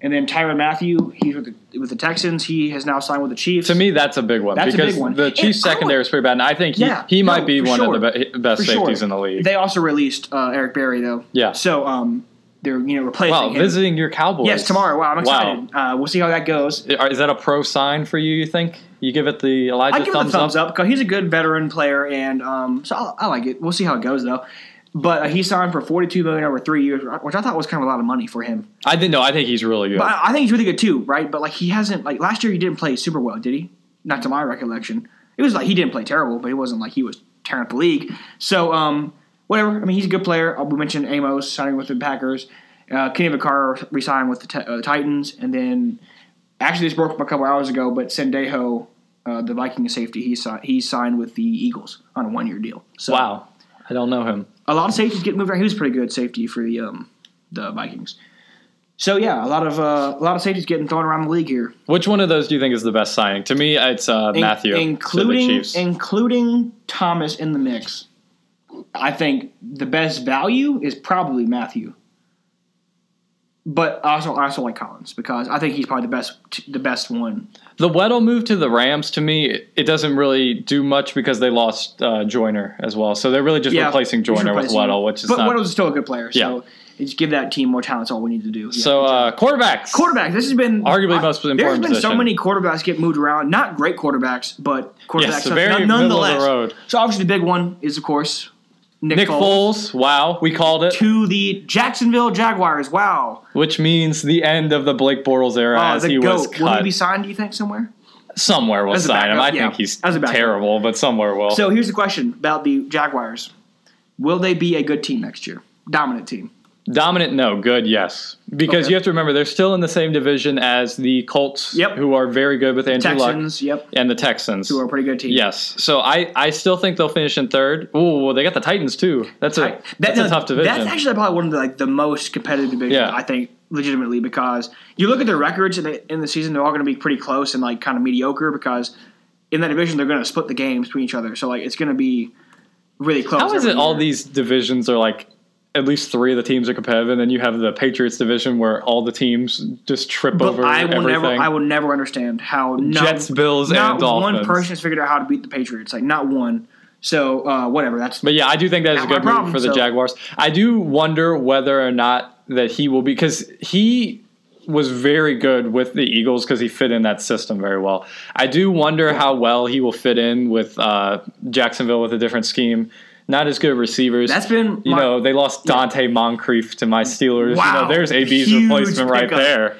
And then Tyrann Mathieu, he's with the, with the Texans. He has now signed with the Chiefs. To me, that's a big one That's a because big one. the Chiefs I like- secondary is pretty bad, and I think he, Yeah, he might no, be one sure. of the be- best For sure. safeties in the league. They also released uh, Eric Berry though. Yeah. So um, they're you know replacing wow, him. visiting your Cowboys. Yes, tomorrow. Wow, I'm Wow. excited. Uh, we'll see how that goes. Is that a pro sign for you? You think you give it the Elijah I give him thumbs, a thumbs up because he's a good veteran player, and um, so I, I like it. We'll see how it goes though. But uh, he signed for 42 million over three years, which I thought was kind of a lot of money for him. I didn't know. I think he's really good. But I I think he's really good too, right? But like he hasn't like last year he didn't play super well, did he? Not to my recollection. It was like he didn't play terrible, but it wasn't like he was tearing up the league. So um, whatever. I mean, he's a good player. Uh, we mentioned Amos signing with the Packers. Uh, Kenny Vaccaro re-signed with the t- uh, Titans, and then actually this broke up a couple hours ago. But Sendejo, uh, the Viking safety, he si- he signed with the Eagles on a one-year deal. So wow, I don't know him. a lot of safeties get moved around. He was pretty good safety for the um, the Vikings. So yeah, a lot of uh, a lot of safeties getting thrown around the league here, Which one of those do you think is the best signing? To me, it's uh, In- Mathieu, the including Chiefs. including Thomas in the mix. I think the best value is probably Mathieu, but I also I also like Collins because I think he's probably the best the best one. the Weddle move to the Rams, to me, it- it doesn't really do much because they lost uh, Joyner as well. So they're really just Yeah, replacing Joyner with replacing. Weddle, which is but not. Weddle's still a good player. So Yeah. just give that team more talent. That's all we need to do. Yeah, so good job. uh, quarterbacks. Quarterback. This has been Arguably I- most important There's been so many quarterbacks get moved around. Not great quarterbacks, but quarterbacks. Yes, So very none- middle of the nonetheless. road. So obviously the big one is of course Nick, Nick Foles, Foles, wow, we called it, to the Jacksonville Jaguars. Wow, which means the end of the Blake Bortles era uh, as he goat. was Will he cut. be signed? Do you think somewhere? somewhere will sign him. I yeah. think he's terrible, but somewhere will. So here's the question about the Jaguars: Will they be a good team next year? Dominant team. Dominant, no. Good, yes. Because Okay. you have to remember they're still in the same division as the Colts, Yep. who are very good with Andrew Luck, Texans. Yep. and the Texans. Who are a pretty good team. Yes. So I, I still think they'll finish in third. Ooh, well, they got the Titans too. That's a Right. that's no, a tough division. That's actually probably one of the like the most competitive divisions. Yeah. I think legitimately because you look at their records in the, in the season, they're all going to be pretty close and like kind of mediocre because in that division they're going to split the games between each other. So like it's going to be really close. How is it all these divisions are like at least three of the teams are competitive, and then you have the Patriots division where all the teams just trip But over I will everything. never, I will never understand how not, Jets, Bills, not and Dolphins. one person has figured out how to beat the Patriots. Like not one. So uh, whatever. That's But yeah, I do think that is a good move problem, for the so- Jaguars. I do wonder whether or not that he will be because he was very good with the Eagles because he fit in that system very well. I do wonder how well he will fit in with uh, Jacksonville with a different scheme. Not as good receivers. That's been you my- know they lost Donte Moncrief to my Steelers. Wow. You know there's AB's Huge replacement right pickup. there.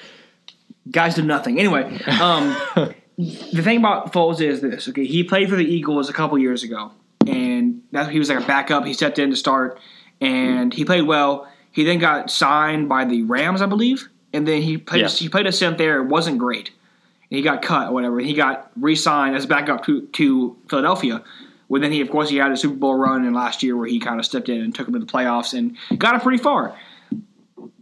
guys do nothing. Anyway, um, the thing about Foles is this. Okay, he played for the Eagles a couple years ago, and that he was like a backup. He stepped in to start, and he played well. He then got signed by the Rams, I believe, and then he played. Yes. He played a stint there. It wasn't great, he got cut or whatever. He got re-signed as a backup to, to Philadelphia. Well, then he, of course, he had a Super Bowl run in last year where he kind of stepped in and took him to the playoffs and got him pretty far.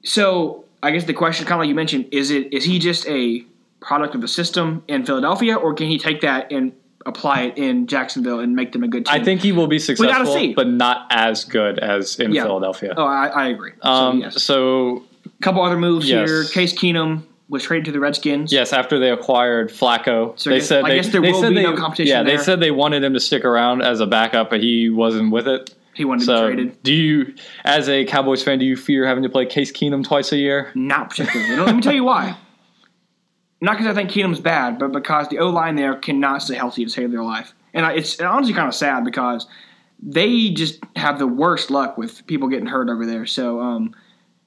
So I guess the question, kind of like you mentioned, is it is he just a product of the system in Philadelphia, or can he take that and apply it in Jacksonville and make them a good team? I think he will be successful, see. but not as good as in Yeah. Philadelphia. Oh, I, I agree. um, so, yes. so A couple other moves Yes. here. Case Keenum was traded to the Redskins. Yes, after they acquired Flacco, So I they guess- said I they, guess there they will be they, no competition Yeah, they said they wanted him to stick around as a backup, but he wasn't with it. He wanted to be traded. do you, as a Cowboys fan, do you fear having to play Case Keenum twice a year? Not particularly. Let me tell you why. Not because I think Keenum's bad, but because the O line there cannot stay healthy to save their life. And I- it's honestly kind of sad because they just have the worst luck with people getting hurt over there. So um,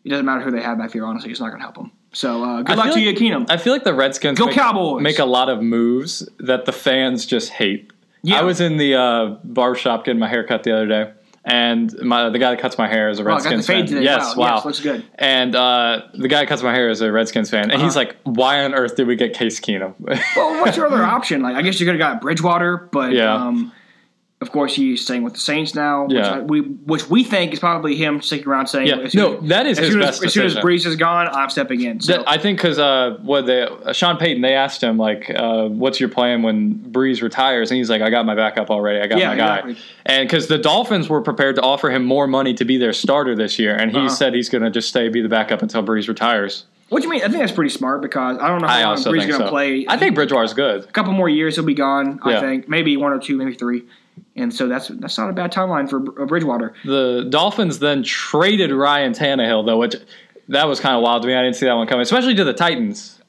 it doesn't matter who they have back there. Honestly, it's not going to help them. So uh, good luck to like- you, Keenum. I feel like the Redskins Go make, Cowboys! make a lot of moves that the fans just hate. Yeah. I was in the uh, barbershop getting my hair cut the other day, and my the guy that cuts my hair is a Oh, I got the Redskins fade fan. today. Yes, wow. wow. Yes, looks good. And uh, the guy that cuts my hair is a Redskins fan, and he's Uh-huh. like, "Why on earth did we get Case Keenum?" Well, what's your other option? Like, I guess you could have got Bridgewater, but Yeah. um, of course he's staying with the Saints now. Which Yeah. I, we which we think is probably him sticking around saying, Yeah. soon No, that is as his soon best as, as soon as. Brees is gone, I'm stepping in. So That- I think because uh, what they uh, Sean Payton they asked him like, uh, "What's your plan when Brees retires?" And he's like, "I got my backup already. I got Yeah, my guy." exactly. And because the Dolphins were prepared to offer him more money to be their starter this year, and he Uh-huh. said he's going to just stay be the backup until Brees retires. what do you mean? I think that's pretty smart because I don't know how I long Brees is going to so. play. I think Bridgewater's good. a couple more years he'll be gone. I Yeah. think maybe one or two, maybe three. And so that's that's not a bad timeline for uh, Bridgewater. The Dolphins then traded Ryan Tannehill though, which that was kind of wild to me. I didn't see that one coming, especially to the Titans.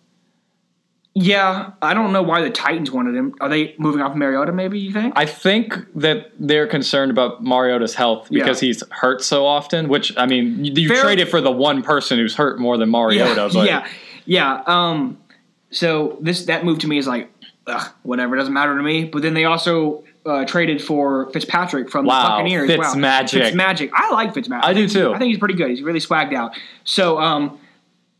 Yeah, I don't know why the Titans wanted him. Are they moving off Mariota? Maybe you think? I think that they're concerned about Mariota's health because Yeah. he's hurt so often. Which I mean, you, you Fair- traded for the one person who's hurt more than Mariota. yeah, but yeah, yeah. Um, so this that move to me is like, ugh, whatever. It doesn't matter to me. But then they also uh, traded for Fitzpatrick from Wow, the Buccaneers. Fitzmagic. Wow, Fitzmagic. I like Fitzmagic. I do too. I think he's pretty good. He's really swagged out. So, um,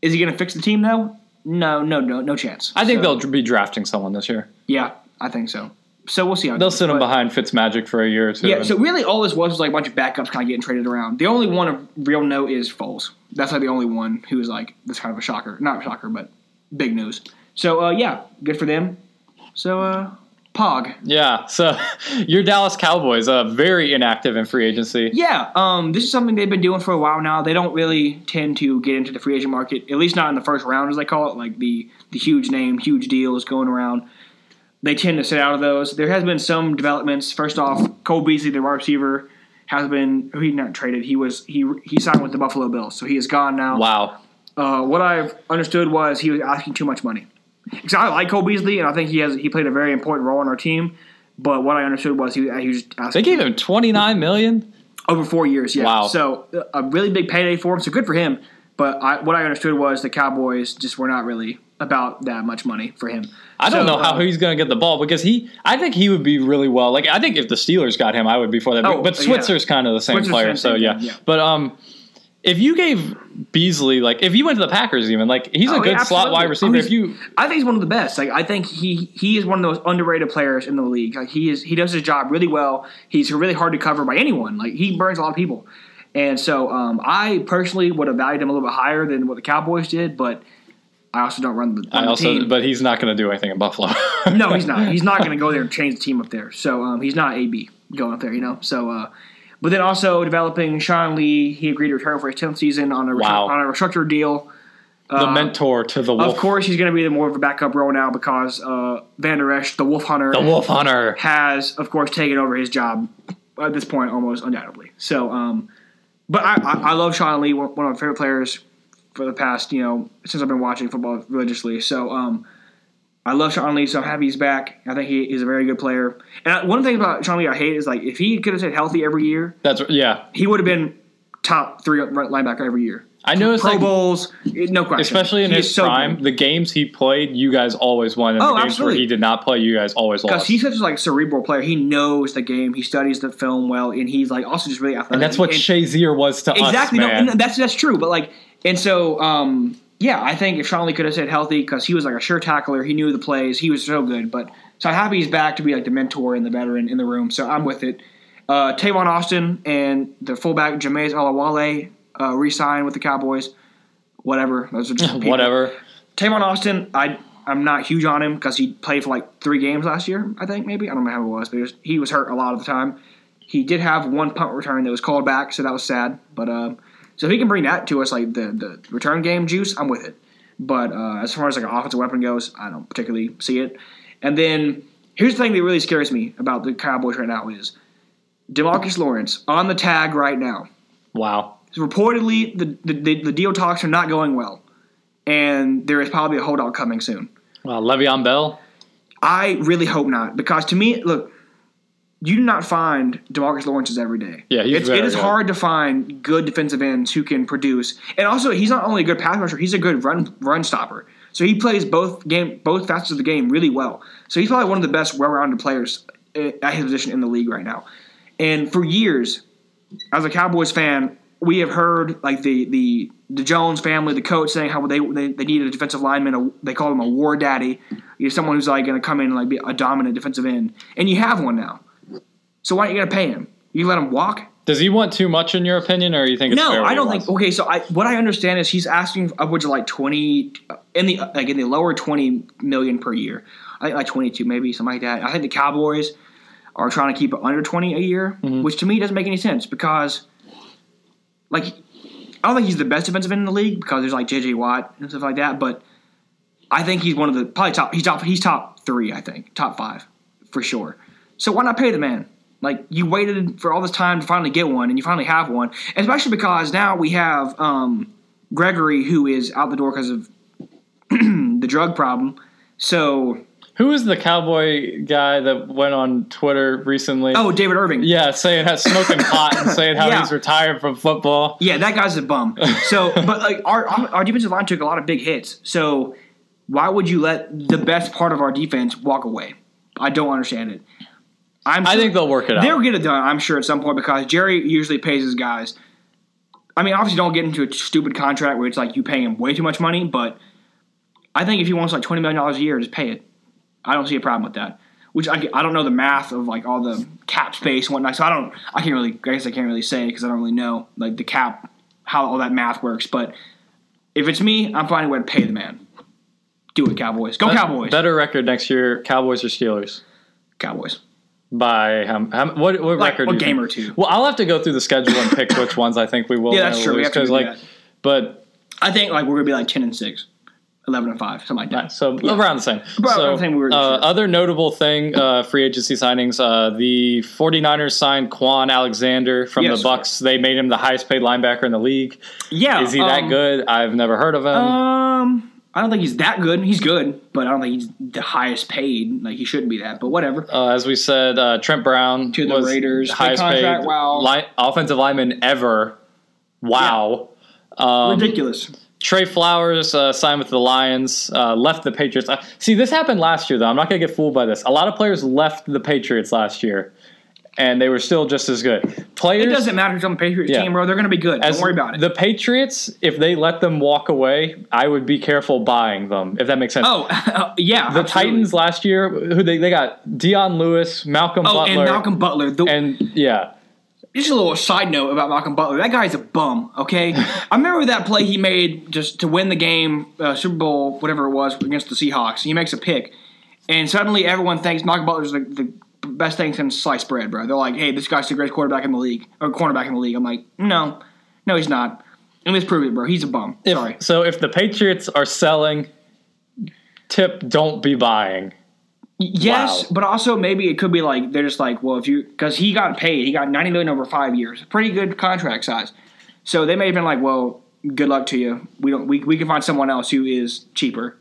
is he going to fix the team though? No, no, no, no chance. I think So, they'll be drafting someone this year. Yeah, I think so. So we'll see. They'll sit him behind Fitzmagic for a year or two. Yeah, so really all this was was like a bunch of backups kind of getting traded around. The only one of real note is Foles. That's like the only one who is like this kind of a shocker. Not a shocker, but big news. So uh, yeah, good for them. So uh, Pog. yeah. So your Dallas Cowboys, uh, very inactive in free agency. Yeah, um, this is something they've been doing for a while now. They don't really tend to get into the free agent market, at least not in the first round, as they call it, like the the huge name, huge deals going around. They tend to sit out of those. There has been some developments. First off, Cole Beasley, the wide receiver, has been he not traded. He was he he signed with the Buffalo Bills, so he is gone now. Wow. Uh, what I've understood was he was asking too much money. Because I like Cole Beasley, and I think he has he played a very important role on our team. But what I understood was he, he was just They gave him twenty nine million. over four years. Yeah. Wow. So a really big payday for him. So good for him. But I, what I understood was the Cowboys just were not really about that much money for him. I don't So, know how uh, he's going to get the ball because he. I think he would be really well. Like I think if the Steelers got him, I would be for that. Oh, but yeah. Switzer's kind of the same Switzer's player, so yeah. yeah. But um, if you gave Beasley like if you went to the Packers even like he's a Oh, good yeah, slot wide receiver. Oh, if you I think he's one of the best. Like I think he he is one of those underrated players in the league. Like he is he does his job really well. He's really hard to cover by anyone. Like he burns a lot of people. And so um, I personally would have valued him a little bit higher than what the Cowboys did, but I also don't run the, run I the also, team. but he's not going to do anything in Buffalo. No, he's not. He's not going to go there and change the team up there. So um, he's not AB going up there, you know. So, uh, but then also developing Sean Lee, he agreed to return for his tenth season on a Wow. on a restructured deal. the Uh, mentor to the Wolf, Of course, he's going to be the more of a backup role now because uh, Vander Esch, the Wolf Hunter, the Wolf Hunter. has of course taken over his job at this point almost undoubtedly. So, um, but I, I, I love Sean Lee, one of my favorite players for the past you know since I've been watching football religiously. So, um, I love Sean Lee, so I'm happy he's back. I think he is a very good player. And one thing about Sean Lee I hate is like if he could have stayed healthy every year, That's yeah. he would have been top three linebacker every year. I noticed Pro like, Bowls, no question. especially in He his so prime, good. the games he played, you guys always won. And Oh, the games absolutely. where he did not play, you guys always lost. Because he's such a like cerebral player, he knows the game, he studies the film well, and he's like also just really athletic. and that's what And- Shazier was to exactly. us, no, that's that's true. But like, and so um, yeah, I think if Sean Lee could have stayed healthy because he was like a sure tackler, he knew the plays, he was so good. But so I'm happy he's back to be like the mentor and the veteran in the room. So I'm with it. Uh, Tavon Austin and the fullback Jamize Olawale uh, re-signed with the Cowboys. Whatever, those are just. Whatever. Tavon Austin, I I'm not huge on him because he played for like three games last year. I think maybe I don't know how it was, but he was, he was hurt a lot of the time. He did have one punt return that was called back, so that was sad. But um, so if he can bring that to us, like the the return game juice, I'm with it. But uh, as far as like an offensive weapon goes, I don't particularly see it. And then here's the thing that really scares me about the Cowboys right now is Demarcus Lawrence on the tag right now. Wow. Reportedly, the, the, the deal talks are not going well, and there is probably a holdout coming soon. Well, Le'Veon Bell. I really hope not, because to me, look, you do not find Demarcus Lawrence's every day. Yeah, he's it's, it is good. hard to find good defensive ends who can produce, and also he's not only a good pass rusher, he's a good run run stopper. So he plays both game both facets of the game really well. So he's probably one of the best well-rounded players eh, at his position in the league right now. And for years, as a Cowboys fan, we have heard like the the the Jones family, the coach saying how they they, they needed a defensive lineman. A, they call him a war daddy. You're someone who's like going to come in and like be a dominant defensive end, and you have one now. So why aren't you going to pay him? You let him walk? Does he want too much in your opinion, or you think it's No, I don't think. Okay, so I what I understand is he's asking upwards of like twenty in the like in the lower twenty million per year. I think like twenty two, maybe something like that. I think the Cowboys are trying to keep it under twenty a year, Mm-hmm. which to me doesn't make any sense because, like, I don't think he's the best defensive end in the league because there's like J.J. Watt and stuff like that. But I think he's one of the probably top. He's top. He's top three. I think top five for sure. So why not pay the man? Like you waited for all this time to finally get one, and you finally have one. Especially because now we have um, Gregory, who is out the door because of the drug problem. So, Who is the cowboy guy that went on Twitter recently? oh, David Irving. yeah, saying how smoking pot and saying how Yeah. he's retired from football. Yeah, that guy's a bum. So, but like our our defensive line took a lot of big hits. So, why would you let the best part of our defense walk away? I don't understand it. I'm I sure- think they'll work it out. They'll get it done, I'm sure, at some point because Jerry usually pays his guys. I mean, obviously, don't get into a stupid contract where it's like you pay him way too much money, but I think if he wants like $20 million a year, just pay it. I don't see a problem with that. Which I, I don't know the math of like all the cap space and whatnot, so I don't, I can't really, I guess I can't really say because I don't really know like the cap, how all that math works. But if it's me, I'm finding a way to pay the man. Do it, Cowboys. Go, Cowboys. Better record next year, Cowboys or Steelers? Cowboys. By how, how what, what Like, record? a game or two. Well, I'll have to go through the schedule and pick which ones I think we will. Yeah, that's true. We have to like, that. but I think like we're gonna be like ten and six, 11 and five, something like that. so around the same. About so, the same we uh, other notable thing, uh, free agency signings. Uh, the 49ers signed Kwon Alexander from Yes. the Bucks. They made him the highest paid linebacker in the league. Yeah, Is he that um, good? I've never heard of him. Um, I don't think he's that good. He's good, but I don't think he's the highest paid. Like he shouldn't be that. But whatever. Uh, as we said, uh, Trent Brown To the Raiders. Highest contract, paid wow. offensive lineman ever. Wow. Um, Ridiculous. Trey Flowers uh, signed with the Lions, uh, left the Patriots. Uh, see, this happened last year, though. I'm not going to get fooled by this. A lot of players left the Patriots last year, and they were still just as good. Players, It doesn't matter who's on the Patriots Yeah. team, bro. They're gonna be good. as Don't worry about it. The Patriots, if they let them walk away, I would be careful buying them, if that makes sense. oh, yeah. the absolutely. Titans last year, who they, they got Dion Lewis, Malcolm Oh, Butler, and Malcolm Butler. The, and yeah. just a little side note about Malcolm Butler. That guy's a bum. Okay, I remember that play he made just to win the game, uh, Super Bowl, whatever it was, against the Seahawks. He makes a pick, and suddenly everyone thinks Malcolm Butler's the, the best thing since sliced bread, bro. They're like, "Hey, this guy's the greatest quarterback in the league, or cornerback in the league." I'm like, "No, no, he's not." And let's prove it, bro. He's a bum. If, Sorry. So if the Patriots are selling, tip don't be buying. Yes, Wow. but also maybe it could be like they're just like, well, if you because he got paid, he got ninety million over five years, pretty good contract size. So they may have been like, well, good luck to you. We don't, we, we can find someone else who is cheaper.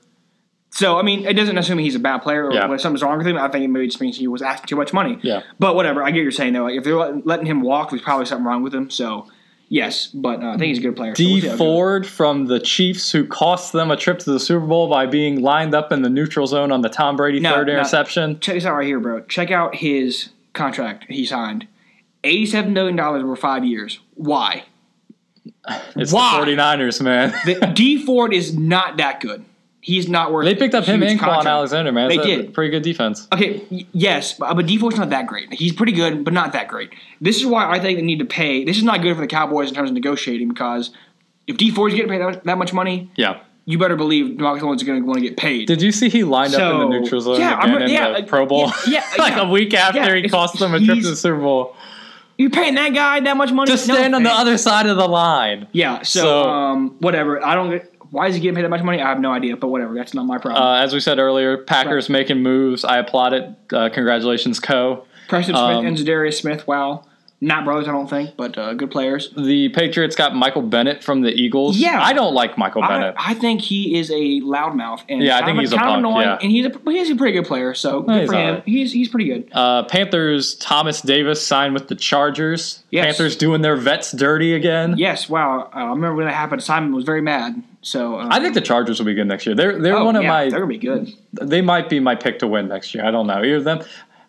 So I mean, it doesn't necessarily mean he's a bad player or Yeah. something's wrong with him. I think it maybe just means he was asking too much money. Yeah. But whatever, I get what you're saying though. Like if they're letting him walk, there's probably something wrong with him. So yes, but uh, I think he's a good player. So D we'll it goes. Ford from the Chiefs, who cost them a trip to the Super Bowl by being lined up in the neutral zone on the Tom Brady No, third no. interception. check this out right here, bro. Check out his contract he signed. Eighty-seven million dollars over five years. Why? It's Why? the 49ers, man. The, Dee Ford is not that good. He's not worth. they picked up him and Kwon. Alexander, man. They That's did. Pretty good defense. Okay, y- yes, but, but Dee Ford's not that great. He's pretty good, but not that great. This is why I think they need to pay. This is not good for the Cowboys in terms of negotiating because if Dee Ford's getting paid that, that much money, Yeah. you better believe Marcus Owens is going to want to get paid. Did you see he lined up in the neutral zone yeah, again I'm- in the like, Pro Bowl? yeah, yeah, like yeah. a week after Yeah, he cost them a trip to the Super Bowl. You're paying that guy that much money? Just No stand on the other side of the line. Yeah, so, So- um, whatever. I don't. Why is he getting paid that much money? I have no idea, but whatever. That's not my problem. Uh, as we said earlier, Packers making moves. I applaud it. Uh, congratulations, Co. Preston Smith um, and Za'Darius Smith. Wow, not brothers, I don't think, but uh, good players. The Patriots got Michael Bennett from the Eagles. Yeah. I don't like Michael I, Bennett. I think he is a loudmouth, and Yeah, I think of- he's a punk, annoying, yeah. and he's a he's a pretty good player. So good he's for him. alright. He's he's pretty good. Uh, Panthers Thomas Davis signed with the Chargers. Yes. Panthers doing their vets dirty again. Yes, wow. Uh, I remember when that happened. Simon was very mad. So uh, I think the Chargers will be good next year. They're they're oh, one of yeah, my they're gonna be good. they might be my pick to win next year. I don't know. Either of them.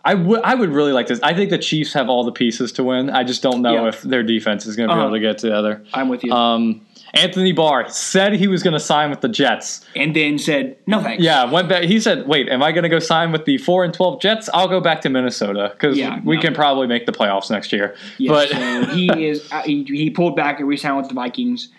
I would I would really like this. I think the Chiefs have all the pieces to win. I just don't know Yeah. if their defense is going to be Uh-huh. able to get together. I'm with you. Um, Anthony Barr said he was going to sign with the Jets. and then said no thanks. Yeah, went back. He said, "Wait, am I going to go sign with the four and twelve Jets? I'll go back to Minnesota because Yeah, we no. can probably make the playoffs next year." Yes, but so he is. Uh, he, he pulled back and re-signed with the Vikings.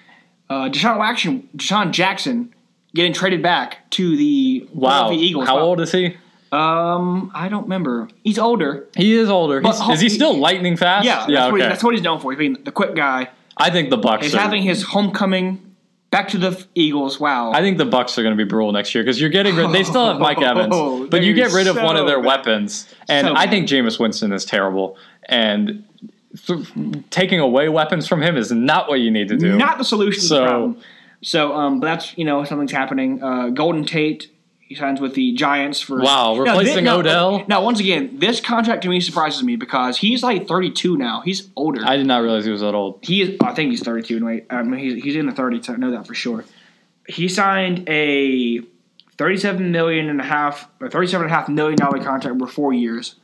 Uh, DeSean Jackson, DeSean Jackson, getting traded back to the wow, Eagles. how Wow. old is he? Um, I don't remember. He's older. He is older. But He's, is he still lightning fast? Yeah, that's, yeah. what, he, Okay. that's what he's known for. He's being the quick guy. I think the Bucks. He's Are, having his homecoming back to the Eagles. Wow. I think the Bucks are going to be brutal next year because you're getting rid. They still have Mike Evans, Oh, but you they're get rid of one of their bad. weapons, and So I bad. think Jameis Winston is terrible. And th- taking away weapons from him is not what you need to do. Not the solution to So- the problem. So, um, but that's you know something's happening. Uh, Golden Tate he signs with the Giants for Wow, replacing thi- no, Odell? Now, once again, this contract to me surprises me because he's like 32 now. He's older. I did not realize he was that old. he is. I think he's 32. Wait, I mean, he's he's in the 30s. I know that for sure. He signed a 37 million and a half or 37 and a half million dollar contract over four years,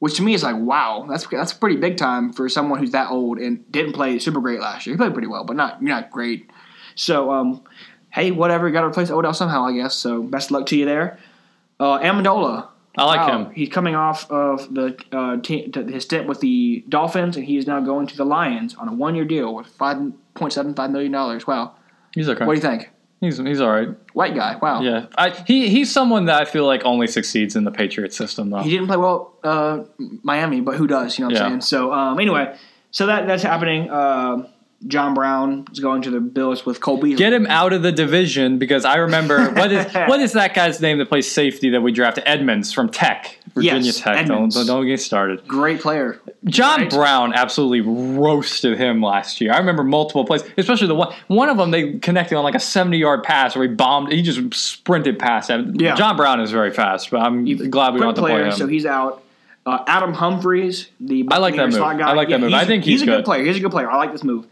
which to me is like wow, that's that's pretty big time for someone who's that old and didn't play super great last year. He played pretty well, but not not great. So um, hey, whatever, got to replace Odell somehow, I guess. So best of luck to you there. Uh, Amendola. I like Wow. him. He's coming off of the uh, to his stint with the Dolphins, and he is now going to the Lions on a one-year deal with five point seven five million dollars. Wow, He's okay. what do you think? He's he's all right. White guy. Wow. Yeah, I, he he's someone that I feel like only succeeds in the Patriot system though. He didn't play well, uh, Miami, but who does? You know what I'm saying? So um, anyway, so that that's happening. Uh, John Brown is going to the Bills with Cole Beasley. Get him out of the division because I remember what is what is that guy's name that plays safety that we drafted Edmunds from Tech, Virginia Yes, Tech. Edmunds. Don't don't get started. Great player. John Right. Brown absolutely roasted him last year. I remember multiple plays, especially the one one of them they connected on like a seventy yard pass where he bombed. He just sprinted past him. Yeah. John Brown is very fast, but I'm glad we Great don't have to play player. him. So he's out. Uh, Adam Humphries, the I like that move. guy. I like that move. I think he's a good good. player. He's a good player. I like this move.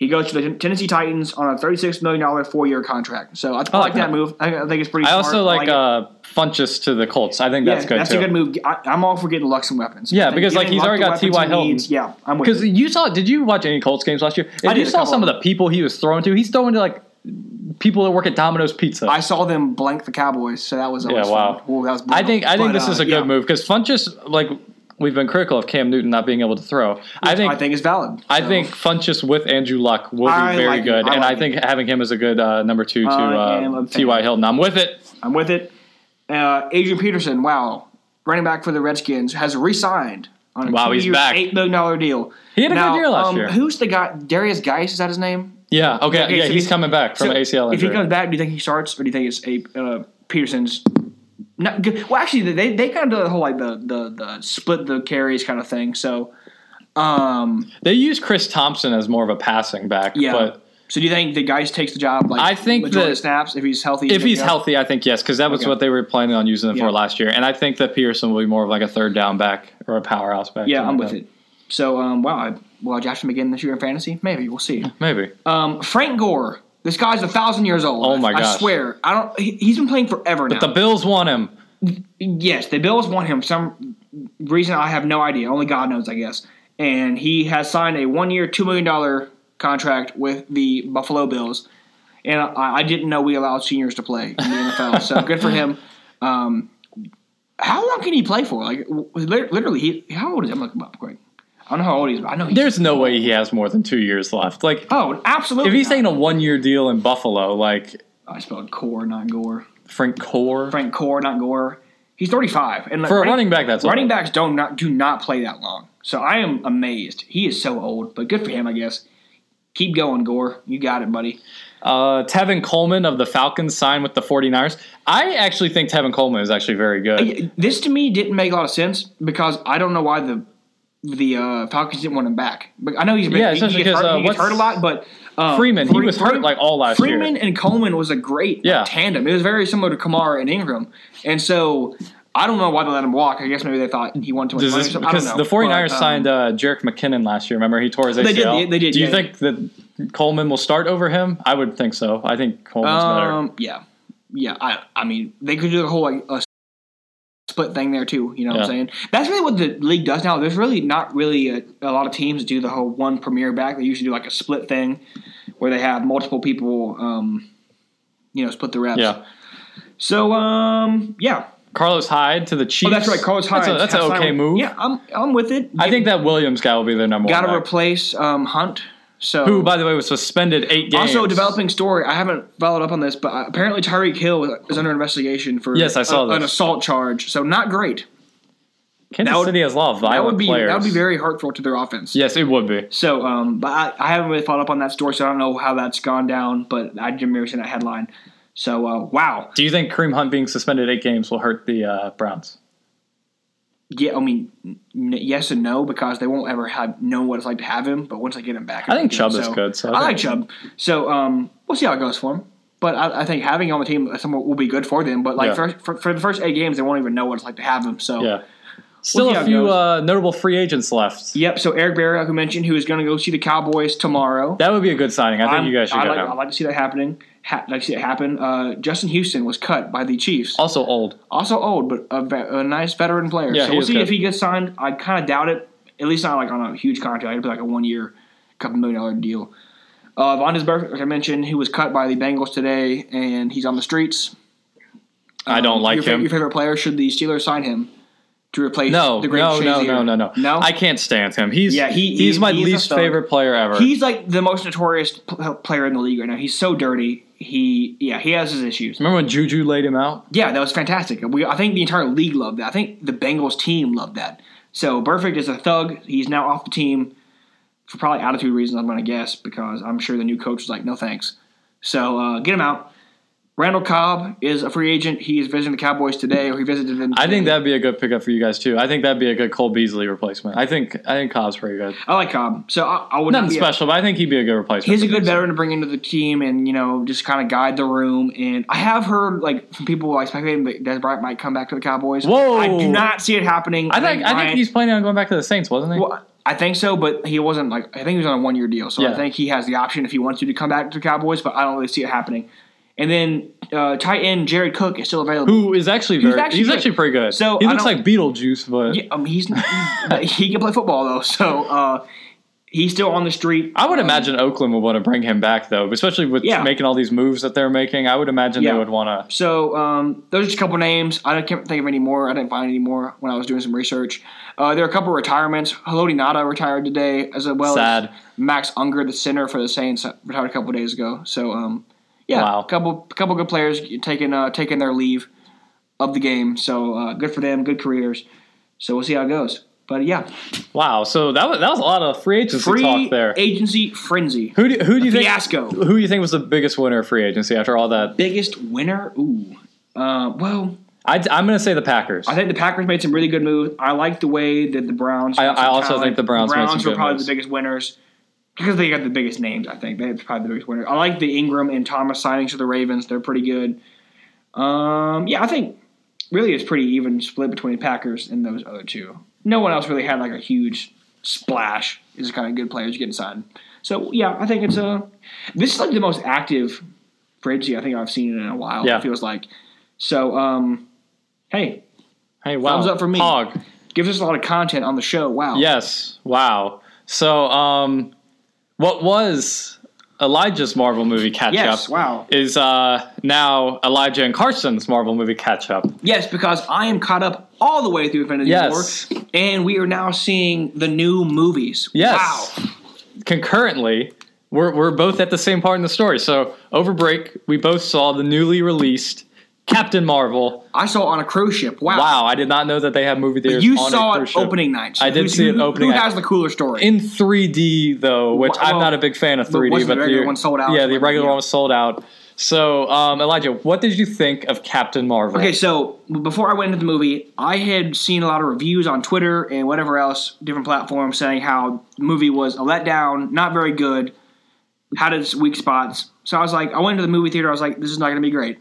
He goes to the Tennessee Titans on a thirty-six million dollar four-year contract. So I, I like like that move. I, I think it's pretty. I smart. also like it. uh, Funchess to the Colts. I think Yeah, that's good that's too. a good move. I, I'm all for getting Lux some weapons. Yeah, because, like, he's already got T.Y. Hilton. needs- Yeah, I'm with Because you. saw, did you watch any Colts games last year? If I did you saw some of the people he was throwing to, he's throwing to like people that work at Domino's Pizza. I saw them blank the Cowboys, so that was Yeah, wow. Ooh, that was I think I think But, this uh, is a good yeah, move because Funchess, like we've been critical of Cam Newton not being able to throw. I think I think it's valid. I think Funchess with Andrew Luck will be I very like good, I and like I think having him as a good uh, number two to uh. T.Y. Hilton. I'm with it. I'm with it. Uh, Adrian Peterson, wow, running back for the Redskins, has re-signed on a Wow, he's two-year, back. eight million dollar deal. He had a Now, good year last um, year. Who's the guy? Derrius Guice is that his name? Yeah. Okay. Okay, yeah, so he's he- coming back from So, ACL If he comes back, do you think he starts, or do you think it's a uh, Peterson's? Not good. Well, actually, they they kind of do the whole like the the the split the carries kind of thing. So, um, they use Chris Thompson as more of a passing back, yeah. but. so do you think the guys takes the job? Like I think that- snaps if he's healthy. If he's healthy, I think yes, because that was Okay. what they were planning on using him Yeah. for last year. And I think that Pearson will be more of like a third down back or a powerhouse back. Yeah, I'm with that. it. So, um, wow, I, will I draft him again this year in fantasy? Maybe we'll see. Maybe. Um, Frank Gore. This guy's a thousand years old. Oh my I, I swear. I don't. He, he's been playing forever now. But the Bills want him. yes, the Bills want him. For some reason I have no idea. Only God knows, I guess. And he has signed a one-year, two million dollar contract with the Buffalo Bills, and I, I didn't know we allowed seniors to play in the NFL. So good for him. Um, how long can he play for? Like literally, he how old is he? I'm looking up quick. I don't know how old he is, but I know he's. There's no way he has more than two years left. Like, oh, absolutely. if he's not. taking a one year deal in Buffalo, like I spelled Core, not Gore. Frank Core, Frank Core, not Gore. He's 35, and like, for a running back, that's running old. backs don't not do not play that long. So I am amazed. He is so old, but good for him, I guess. Keep going, Gore. You got it, buddy. Uh, Tevin Coleman of the Falcons signed with the 49ers. I actually think Tevin Coleman is actually very good. This to me didn't make a lot of sense because I don't know why the the uh, Falcons didn't want him back. But I know he's been Yeah, he, he because, hurt, uh, he hurt a lot, but um, Freeman, he was hurt, like, all last year. Freeman and Coleman was a great like, tandem. It was very similar to Kamara and Ingram, and so I don't know why they let him walk. I guess maybe they thought he wanted too much money. this- or something. I because don't know. the 49ers But, um, signed uh, Jerick McKinnon last year. Remember, he tore his ACL. They did, they did, Do you yeah. think that Coleman will start over him? I would think so. I think Coleman's better. Um, yeah, yeah. I, I mean, they could do the whole like a split thing there too. You know what I'm saying? That's really what the league does now. There's really not really a, a lot of teams do the whole one premier back. They usually do like a split thing where they have multiple people. Um, you know, split the reps. Yeah. So, um, yeah. Carlos Hyde to the Chiefs. Oh, that's right. Carlos Hyde. That's, a, that's an okay signed- move. Yeah, I'm, I'm with it. I think that Williams guy will be their number one. got to replace um, Hunt. So Who, by the way, was suspended eight games. Also, a developing story. I haven't followed up on this, but uh, apparently Tyreek Hill is under investigation for Yes, I saw a- an assault charge. So not great. Kansas that would- City has a lot of violent That would be players. that would be very hurtful to their offense. Yes, it would be. So, um, but I, I haven't really followed up on that story, so I don't know how that's gone down. But I did remember seeing that headline. So, uh, wow. Do you think Kareem Hunt being suspended eight games will hurt the uh, Browns? Yeah, I mean, n- yes and no because they won't ever have know what it's like to have him. But once they get him back, I think Chubb is good, so I I like Chubb. So um, we'll see how it goes for him. But I, I think having him on the team somewhat will be good for them. But like Yeah. for, for, for the first eight games, they won't even know what it's like to have him. So Yeah. Still how a few uh, notable free agents left. Yep. So Eric Berry, like mentioned, who is going to go see the Cowboys tomorrow. That would be a good signing. I think I'm- you guys should I like. I like to see that happening. Ha- like it happen. Uh, Justin Houston was cut by the Chiefs. Also old. Also old, but a, ve- a nice veteran player. Yeah, so we'll see good. if he gets signed. I kind of doubt it. At least not like on a huge contract. It'd be like a one year, couple million dollar deal. Uh, Vontaze Burfict, like I mentioned, who was cut by the Bengals today, and he's on the streets. I don't Um, like your, him. Your favorite player? Should the Steelers sign him to replace No, the great no, no, Shazier? no, no, no. No, I can't stand him. He's Yeah, he- he's he- my he's least favorite player ever. He's like the most notorious pl- player in the league right now. He's so dirty. He yeah, he has his issues. Remember when Juju laid him out? Yeah, that was fantastic. We, I think the entire league loved that. I think the Bengals team loved that. So Burfict is a thug. He's now off the team for probably attitude reasons. I'm going to guess because I'm sure the new coach was like, no thanks. So uh, get him out. Randall Cobb is a free agent. He is visiting the Cowboys today, or he visited them. I think that'd be a good pickup for you guys too. I think that'd be a good Cole Beasley replacement. I think I think Cobb's pretty good. I like Cobb. So I, I would not Nothing special, but I think he'd be a good replacement. He's a good veteran to bring into the team and, you know, just kind of guide the room. And I have heard, like, from people like speculating that Dez Bryant might come back to the Cowboys. Whoa. I do not see it happening. I think I think Bryant- he's planning on going back to the Saints, wasn't he? Well, I think so, but he wasn't, like, I think he was on a one year deal. So Yeah. I think he has the option if he wants to to come back to the Cowboys, but I don't really see it happening. And then uh, tight end Jared Cook is still available. Who is actually very he's actually actually, pretty good. So, he I looks like Beetlejuice, but Yeah, um, he's he can play football, though. So uh, he's still on the street. I would Um, imagine Oakland would want to bring him back though, especially with Yeah. making all these moves that they're making. I would imagine Yeah. they would want to. So um, those are just a couple names. I can't think of any more. I didn't find any more when I was doing some research. Uh, there are a couple retirements. Haloti Ngata retired today, as well Sad. as Max Unger, the center for the Saints, retired a couple days ago. So um, yeah, Wow. a couple couple good players taking uh, taking their leave of the game. So uh, good for them, good careers. So we'll see how it goes. But yeah, Wow, so that was that was a lot of free agency free talk there. agency frenzy. Who do, who do you think Fiasco. who do you think was the biggest winner of free agency after all that? Biggest winner? Ooh. Uh, well, I, am going to say the Packers. I think the Packers made some really good moves. I like the way that the Browns. I- I also talent. think the Browns made some were probably moves. the biggest winners because they got the biggest names. I think they're probably the biggest winner. I like the Ingram and Thomas signings to the Ravens. They're pretty good. Um, yeah, I think really it's pretty even split between Packers and those other two. No one else really had like a huge splash. Is kind of good players getting signed. So yeah, I think it's a. This is like the most active free agency I think I've seen in a while. Yeah. It feels like. So um, hey, hey, wow. Thumbs up for me. Hog. gives us a lot of content on the show. Wow. Yes. Wow. So, um, what was Elijah's Marvel movie catch Yes, up wow. is uh, now Elijah and Carson's Marvel movie catch up. Yes, because I am caught up all the way through Infinity Yes. War, and we are now seeing the new movies. Yes. Wow. Concurrently, we're we're both at the same part in the story. So over break, we both saw the newly released Captain Marvel. I saw it on a cruise ship. Wow. Wow, I did not know that they have movie theaters. You on a saw cruise it ship. opening night. so I did see it who- opening Who night. has the cooler story? in 3D though, which Well, I'm not a big fan of 3D. wasn't But the regular the one sold out? Yeah, the regular Yeah. one was sold out. So, um, Elijah, what did you think of Captain Marvel? Okay, so before I went into the movie, I had seen a lot of reviews on Twitter and whatever else, different platforms saying how the movie was a letdown, not very good, had its weak spots. So I was like, I went into the movie theater. I was like, this is not going to be great.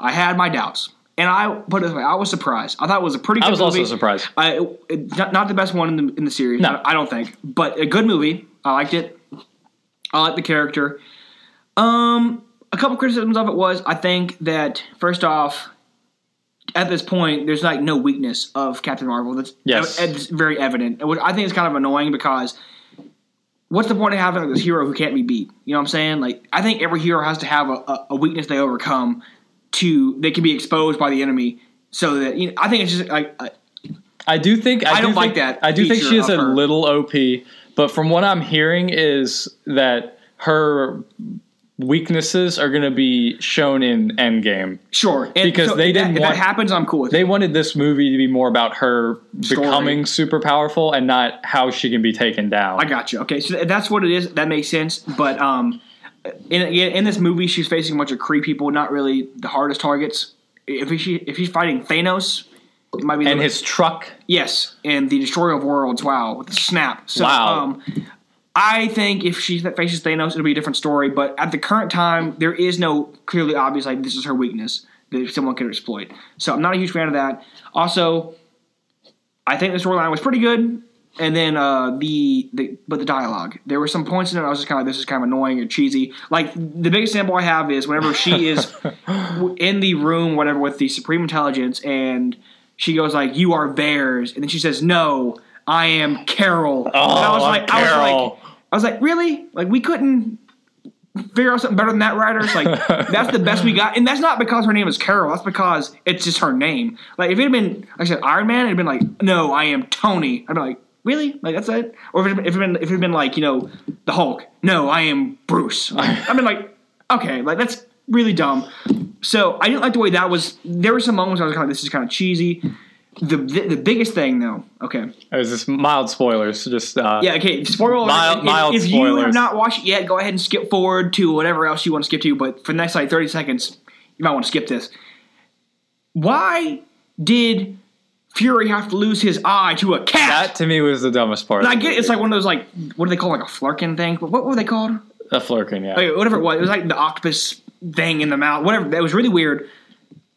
I had my doubts, and I put it this way, I was surprised. I thought it was a pretty. good movie. I was also surprised. I, it, not, not the best one in the in the series. No. I don't think, but a good movie. I liked it. I liked the character. Um, a couple criticisms of it was I think that first off, at this point, there's like no weakness of Captain Marvel. That's Yes. it's very evident. I think it's kind of annoying because what's the point of having like, this hero who can't be beat? You know what I'm saying? Like I think every hero has to have a, a weakness they overcome to they can be exposed by the enemy. So that you know, I think it's just like uh, I do think I, I do don't like think- that I do think she is a her. little OP, but from what I'm hearing is that her weaknesses are going to be shown in Endgame. sure and Because so they didn't if want- that happens, I'm cool with They it. wanted this movie to be more about her Story. becoming super powerful and not how she can be taken down. I got you. Okay, so that's what it is. That makes sense. But um, in in this movie, she's facing a bunch of Kree people, not really the hardest targets. If she if she's fighting Thanos, it might be a and little- his truck. yes, and the Destroyer of Worlds. Wow, with the snap. So, Wow. Um, I think if she faces Thanos, it'll be a different story. But at the current time, there is no clearly obvious like this is her weakness that someone could exploit. So I'm not a huge fan of that. Also, I think the storyline was pretty good. And then uh, the, the but the dialogue, there were some points in it I was just kind of like, this is kind of annoying or cheesy. Like the biggest example I have is whenever she is in the room, whatever, with the Supreme Intelligence, and she goes like, "You are theirs," and then she says, "No, I am Carol." and I was Oh, like, I was like, I was like, really? Like we couldn't figure out something better than that, writers? Like that's the best we got, and that's not because her name is Carol. That's because it's just her name. Like if it had been, like I said, Iron Man, it'd been like, no, I am Tony. I'd be like, really? Like that's it? Or if it if been if it had been like you know the Hulk, no, I am Bruce. I've been like, okay, like that's really dumb. So I didn't like the way that was. There were some moments I was kind of, this is kind of cheesy. The, the the biggest thing though, okay, It was just mild spoilers. Just uh, yeah, okay. Spoiler alert. Mild- if, mild if you have not watched it yet, go ahead and skip forward to whatever else you want to skip to. But for the next like thirty seconds, you might want to skip this. Why did Fury have to lose his eye to a cat? That to me was the dumbest part. And I get it, it's like one of those like what do they call like a Flerken thing? But what were they called? a Flerken. Yeah, Like, whatever it was, it was like the octopus thing in the mouth. Whatever, that was really weird.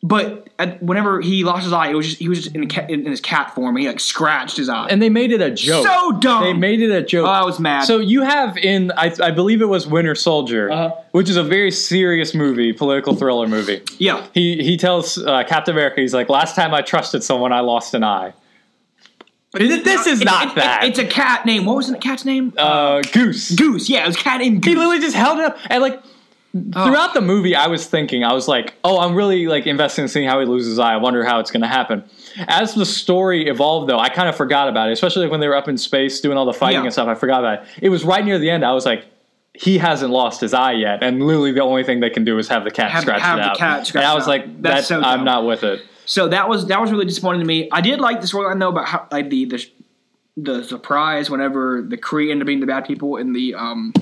But at, whenever he lost his eye, it was just he was just in, a cat, in, his cat form. He like scratched his eye. and they made it a joke. so dumb. They made it a joke. Oh, I was mad. So you have in, I, I believe it was Winter Soldier, Uh-huh. which is a very serious movie, political thriller movie. yeah, He he tells uh, Captain America, he's like, "Last time I trusted someone, I lost an eye." This, this is It's- not it- it- that. It's a cat name. What was the cat's name? uh, Goose. Goose. Yeah, it was cat named He literally just held it up and like. Oh. Throughout the movie, I was thinking, I was like, "Oh, I'm really like invested in seeing how he loses his eye. I wonder how it's going to happen." As the story evolved, though, I kind of forgot about it, especially like when they were up in space doing all the fighting Yeah. and stuff. I forgot about it. It was right near the end. I was like, "He hasn't lost his eye yet," and literally the only thing they can do is have the cat Have- scratch have it the out. cat scratch and I was like, That's "That so I'm not with it." So that was that was really disappointing to me. I did like the storyline though about how like the the the surprise whenever the Kree ended up being the bad people in the um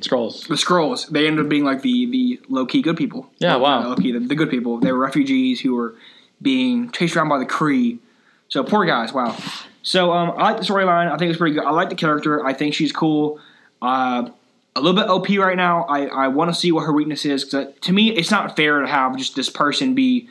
Skrulls. the Skrulls they ended up being like the the low key good people. Yeah, wow. Low key the, the good people. They were refugees who were being chased around by the Kree. So poor guys. Wow. So um, I like the storyline. I think it's pretty good. I like the character. I think she's cool. Uh, a little bit OP right now. I, I want to see what her weakness is because to me, it's not fair to have just this person be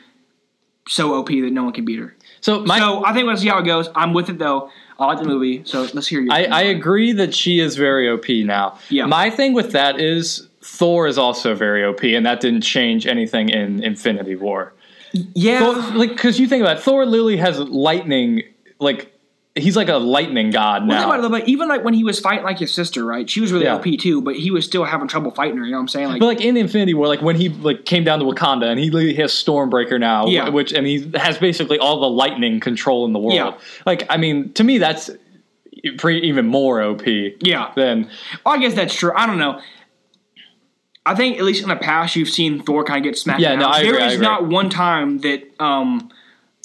so OP that no one can beat her. So my so I think we'll see how it goes. I'm with it though. I like the movie. So let's hear you. I, I agree that she is very OP now. Yeah. My thing with that is Thor is also very OP, and that didn't change anything in Infinity War. Yeah. Well, like, because you think about it, Thor literally has lightning, like he's like a lightning god Well, think now. about it, but even like when he was fighting like his sister, right? She was really Yeah. OP too, but he was still having trouble fighting her. You know what I'm saying? Like, But like in Infinity War, like when he like came down to Wakanda and he literally has Stormbreaker now, Yeah. which and he has basically all the lightning control in the world. Yeah. Like I mean, to me that's pretty even more OP yeah. than Well, I guess that's true. I don't know. I think at least in the past you've seen Thor kind of get smacked Yeah, down. no, I There agree, I is agree. not one time that um,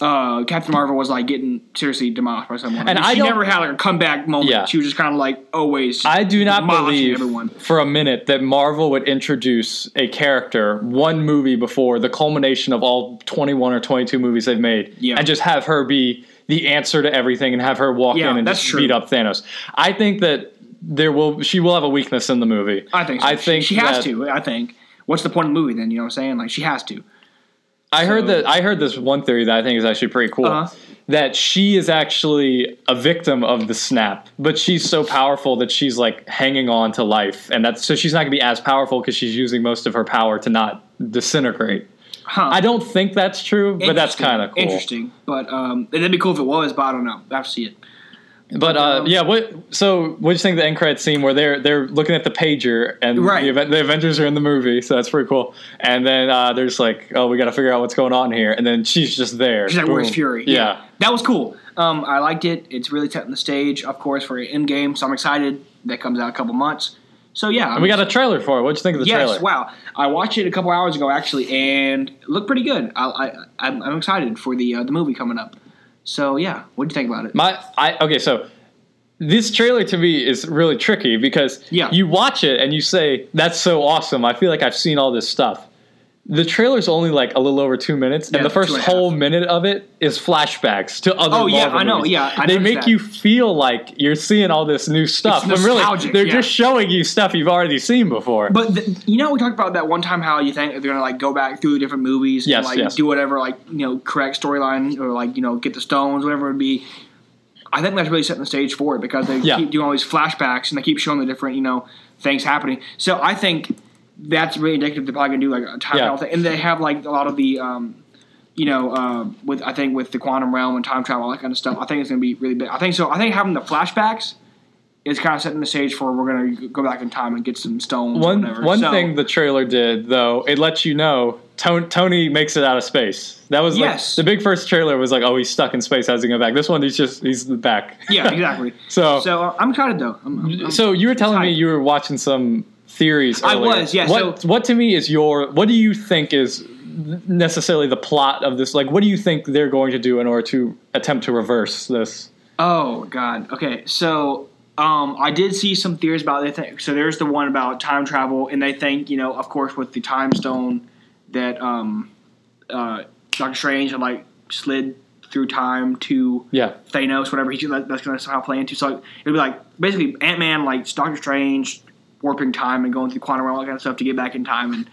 uh, Captain Marvel was like getting seriously demolished by someone. And Like, I she never had like a comeback moment. Yeah. She was just kind of like always. I do not believe everyone. for a minute that Marvel would introduce a character one movie before the culmination of all 21 or 22 movies they've made Yeah. and just have her be the answer to everything and have her walk Yeah, in and just true. beat up Thanos. I think that there will she will have a weakness in the movie. I think. So. I think she, she has to. I think. What's the point of the movie then? You know what I'm saying? Like she has to. I heard that I heard this one theory that I think is actually pretty cool. Uh-huh. That she is actually a victim of the snap, but she's so powerful that she's like hanging on to life, and that's so she's not gonna be as powerful because she's using most of her power to not disintegrate. Huh. I don't think that's true, but that's kind of cool. Interesting, but um, it'd be cool if it was, but I don't know. I have to see it. But uh, Um, yeah, what? So what do you think of the end credit scene where they're they're looking at the pager and Right. the, the Avengers are in the movie, so that's pretty cool. And then uh, there's like, oh, we got to figure out what's going on here, and then she's just there. She's like, "Where's Fury?" Yeah. that was cool. Um, I liked it. It's really setting the stage, of course, for Endgame. So I'm excited. That comes out in a couple months. So yeah, And we got a trailer for it. What'd you think of the yes. trailer? Wow, I watched it a couple hours ago actually, and it looked pretty good. I, I I'm, I'm excited for the uh, the movie coming up. So yeah, what do you think about it? My I okay, so this trailer to me is really tricky because Yeah. you watch it and you say, That's so awesome. I feel like I've seen all this stuff. The trailer's only like a little over two minutes, Yeah, and the first and whole minute of it is flashbacks to other. Oh, yeah, Marvel I know, movies. yeah, I they make that. you feel like you're seeing all this new stuff, but really they're yeah. just showing you stuff you've already seen before. But the, you know, we talked about that one time how you think they're gonna like go back through the different movies Yes, and like yes. do whatever, like you know, correct storyline or like you know, get the stones, whatever it would be. I think that's really setting the stage for it because they Yeah. keep doing all these flashbacks and they keep showing the different you know things happening. So I think that's really indicative. They're probably gonna do like a time Yeah. travel thing, and they have like a lot of the. Um, you know, uh, with I think with the quantum realm and time travel, all that kind of stuff, I think it's going to be really big. I think so. I think having the flashbacks is kind of setting the stage for we're going to go back in time and get some stones. or one whatever. one So- thing the trailer did though, it lets you know Tony, Tony makes it out of space. That was like Yes. the big first trailer was like, oh, he's stuck in space. How's he going back? This one, he's just he's back. Yeah, exactly. So, So uh, I'm excited though. I'm, I'm, I'm- so you were telling me you were watching some theories. I was, yeah, What so- what to me is your what do you think is necessarily the plot of this? Like, what do you think they're going to do in order to attempt to reverse this? oh god. Okay, so um, I did see some theories about they think. So there's the one about time travel, and they think you know, of course, with the time stone that um, uh, Doctor Strange had like slid through time to Yeah, Thanos, whatever he's that's going to somehow play into. So it'd be like basically Ant Man, like Doctor Strange, warping time and going through quantum realm, all that kind of stuff to get back in time and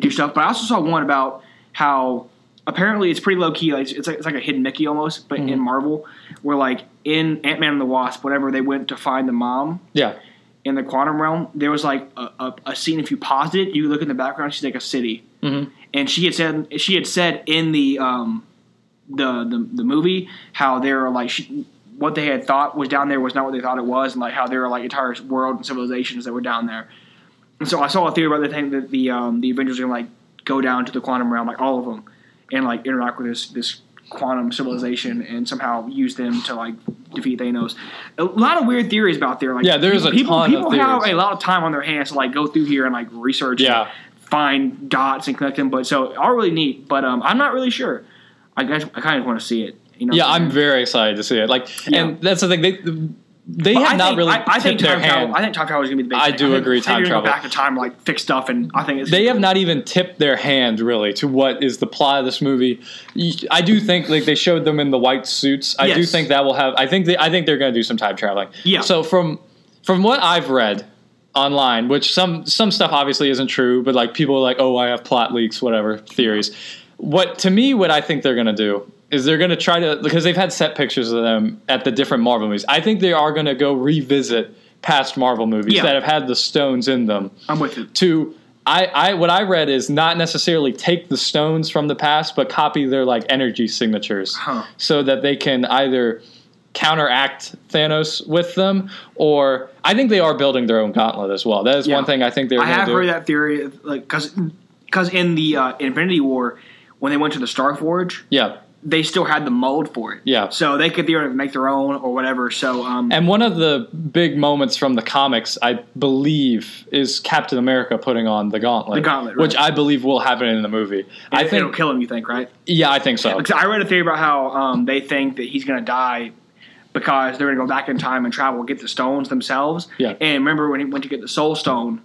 do stuff. But I also saw one about how apparently it's pretty low key. Like it's like, it's like a hidden Mickey almost, but in Marvel, where like in Ant Man and the Wasp, whenever they went to find the mom yeah, in the quantum realm, there was like a, a, a scene. If you paused it, you look in the background, she's like a city, Mhm. and she had said she had said in the um the the, the movie how they're like she, what they had thought was down there was not what they thought it was, and like how there were like entire world and civilizations that were down there. And so I saw a theory about the thing that the um, the Avengers are gonna like go down to the quantum realm, like all of them, and like interact with this this quantum civilization and somehow use them to like defeat Thanos. A lot of weird theories about there. Like Yeah, there's a people ton of people have a lot of time on their hands to like go through here and like research. and yeah. find dots and connect them. But so all really neat. But um, I'm not really sure. I guess I kind of want to see it. You know. Yeah, I'm very excited to see it. Like, Yeah. and that's the thing they they But have I not think, really I, I think tipped their travel. hand. I think time travel is gonna be the big. I thing. do think- agree time you're travel. Back to time, like fix stuff, and I think it's they have not even tipped their hand really to what is the plot of this movie. I do think like they showed them in the white suits. I do think that will have. I think they. I think they're going to do some time traveling. Yeah. So from from what I've read online, which some some stuff obviously isn't true, but like people are like, oh, I have plot leaks, whatever theories. What to me, what I think they're going to do is they're going to try to because they've had set pictures of them at the different Marvel movies. I think they are going to go revisit past Marvel movies Yeah. that have had the stones in them I'm with you. to I, I what I read is not necessarily take the stones from the past, but copy their like energy signatures, Huh. so that they can either counteract Thanos with them, or I think they are building their own gauntlet as well. That is Yeah. one thing I think they're I going to have do. heard that theory, like because because in the uh, Infinity War, when they went to the Star Forge, Yeah. They still had the mold for it. Yeah. So they could theoretically make their own or whatever. So um, And one of the big moments from the comics, I believe, is Captain America putting on the gauntlet. The gauntlet, right. Which I believe will happen in the movie. I think, it'll kill him. You think, right? yeah, I think so. Because I read a theory about how um, they think that he's going to die because they're going to go back in time and travel and get the stones themselves. Yeah. And remember when he went to get the Soul Stone,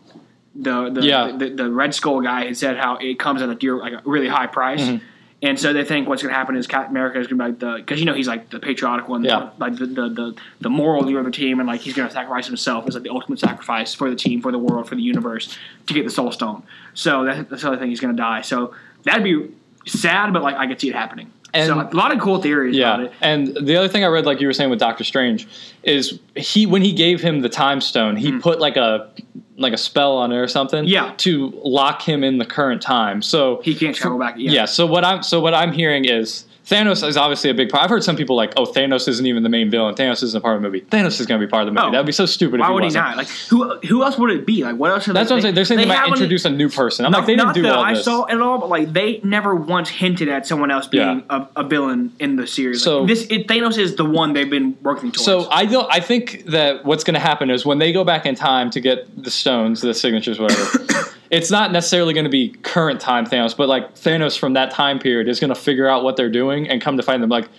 the the, Yeah. the, the, Red Skull guy had said how it comes at a dear, like a really high price. Mm-hmm. And so they think what's going to happen is Captain America is going to be like the because you know he's like the patriotic one, Yeah. like the, the the the moral leader of the team, and like he's going to sacrifice himself as like the ultimate sacrifice for the team, for the world, for the universe to get the Soul Stone. So that, that's the other thing he's going to die. So that'd be sad, but like I could see it happening. And- so a lot of cool theories about Yeah, it. and the other thing I read, like you were saying with Doctor Strange, is he when he gave him the time stone, he hmm. put like a like a spell on it or something. Yeah. to lock him in the current time. So He can't travel back. yeah. Yeah. So what I'm so what I'm hearing is Thanos is obviously a big part. I've heard some people like, oh, Thanos isn't even the main villain. Thanos isn't a part of the movie. Thanos is going to be part of the movie. Oh. That'd be so stupid. Why if he would he not? Like who? Who else would it be? Like what else? That's they, what I'm saying. They're saying they, might haven't- introduce a new person. I'm Not, like, they didn't do that all I this. saw at all, but like they never once hinted at someone else being a, a villain in the series. So- like, this it, Thanos is the one they've been working towards. So I don't. I think that what's going to happen is when they go back in time to get the stones, the signatures, whatever. It's not necessarily going to be current time Thanos, but like Thanos from that time period is going to figure out what they're doing and come to find them. Like,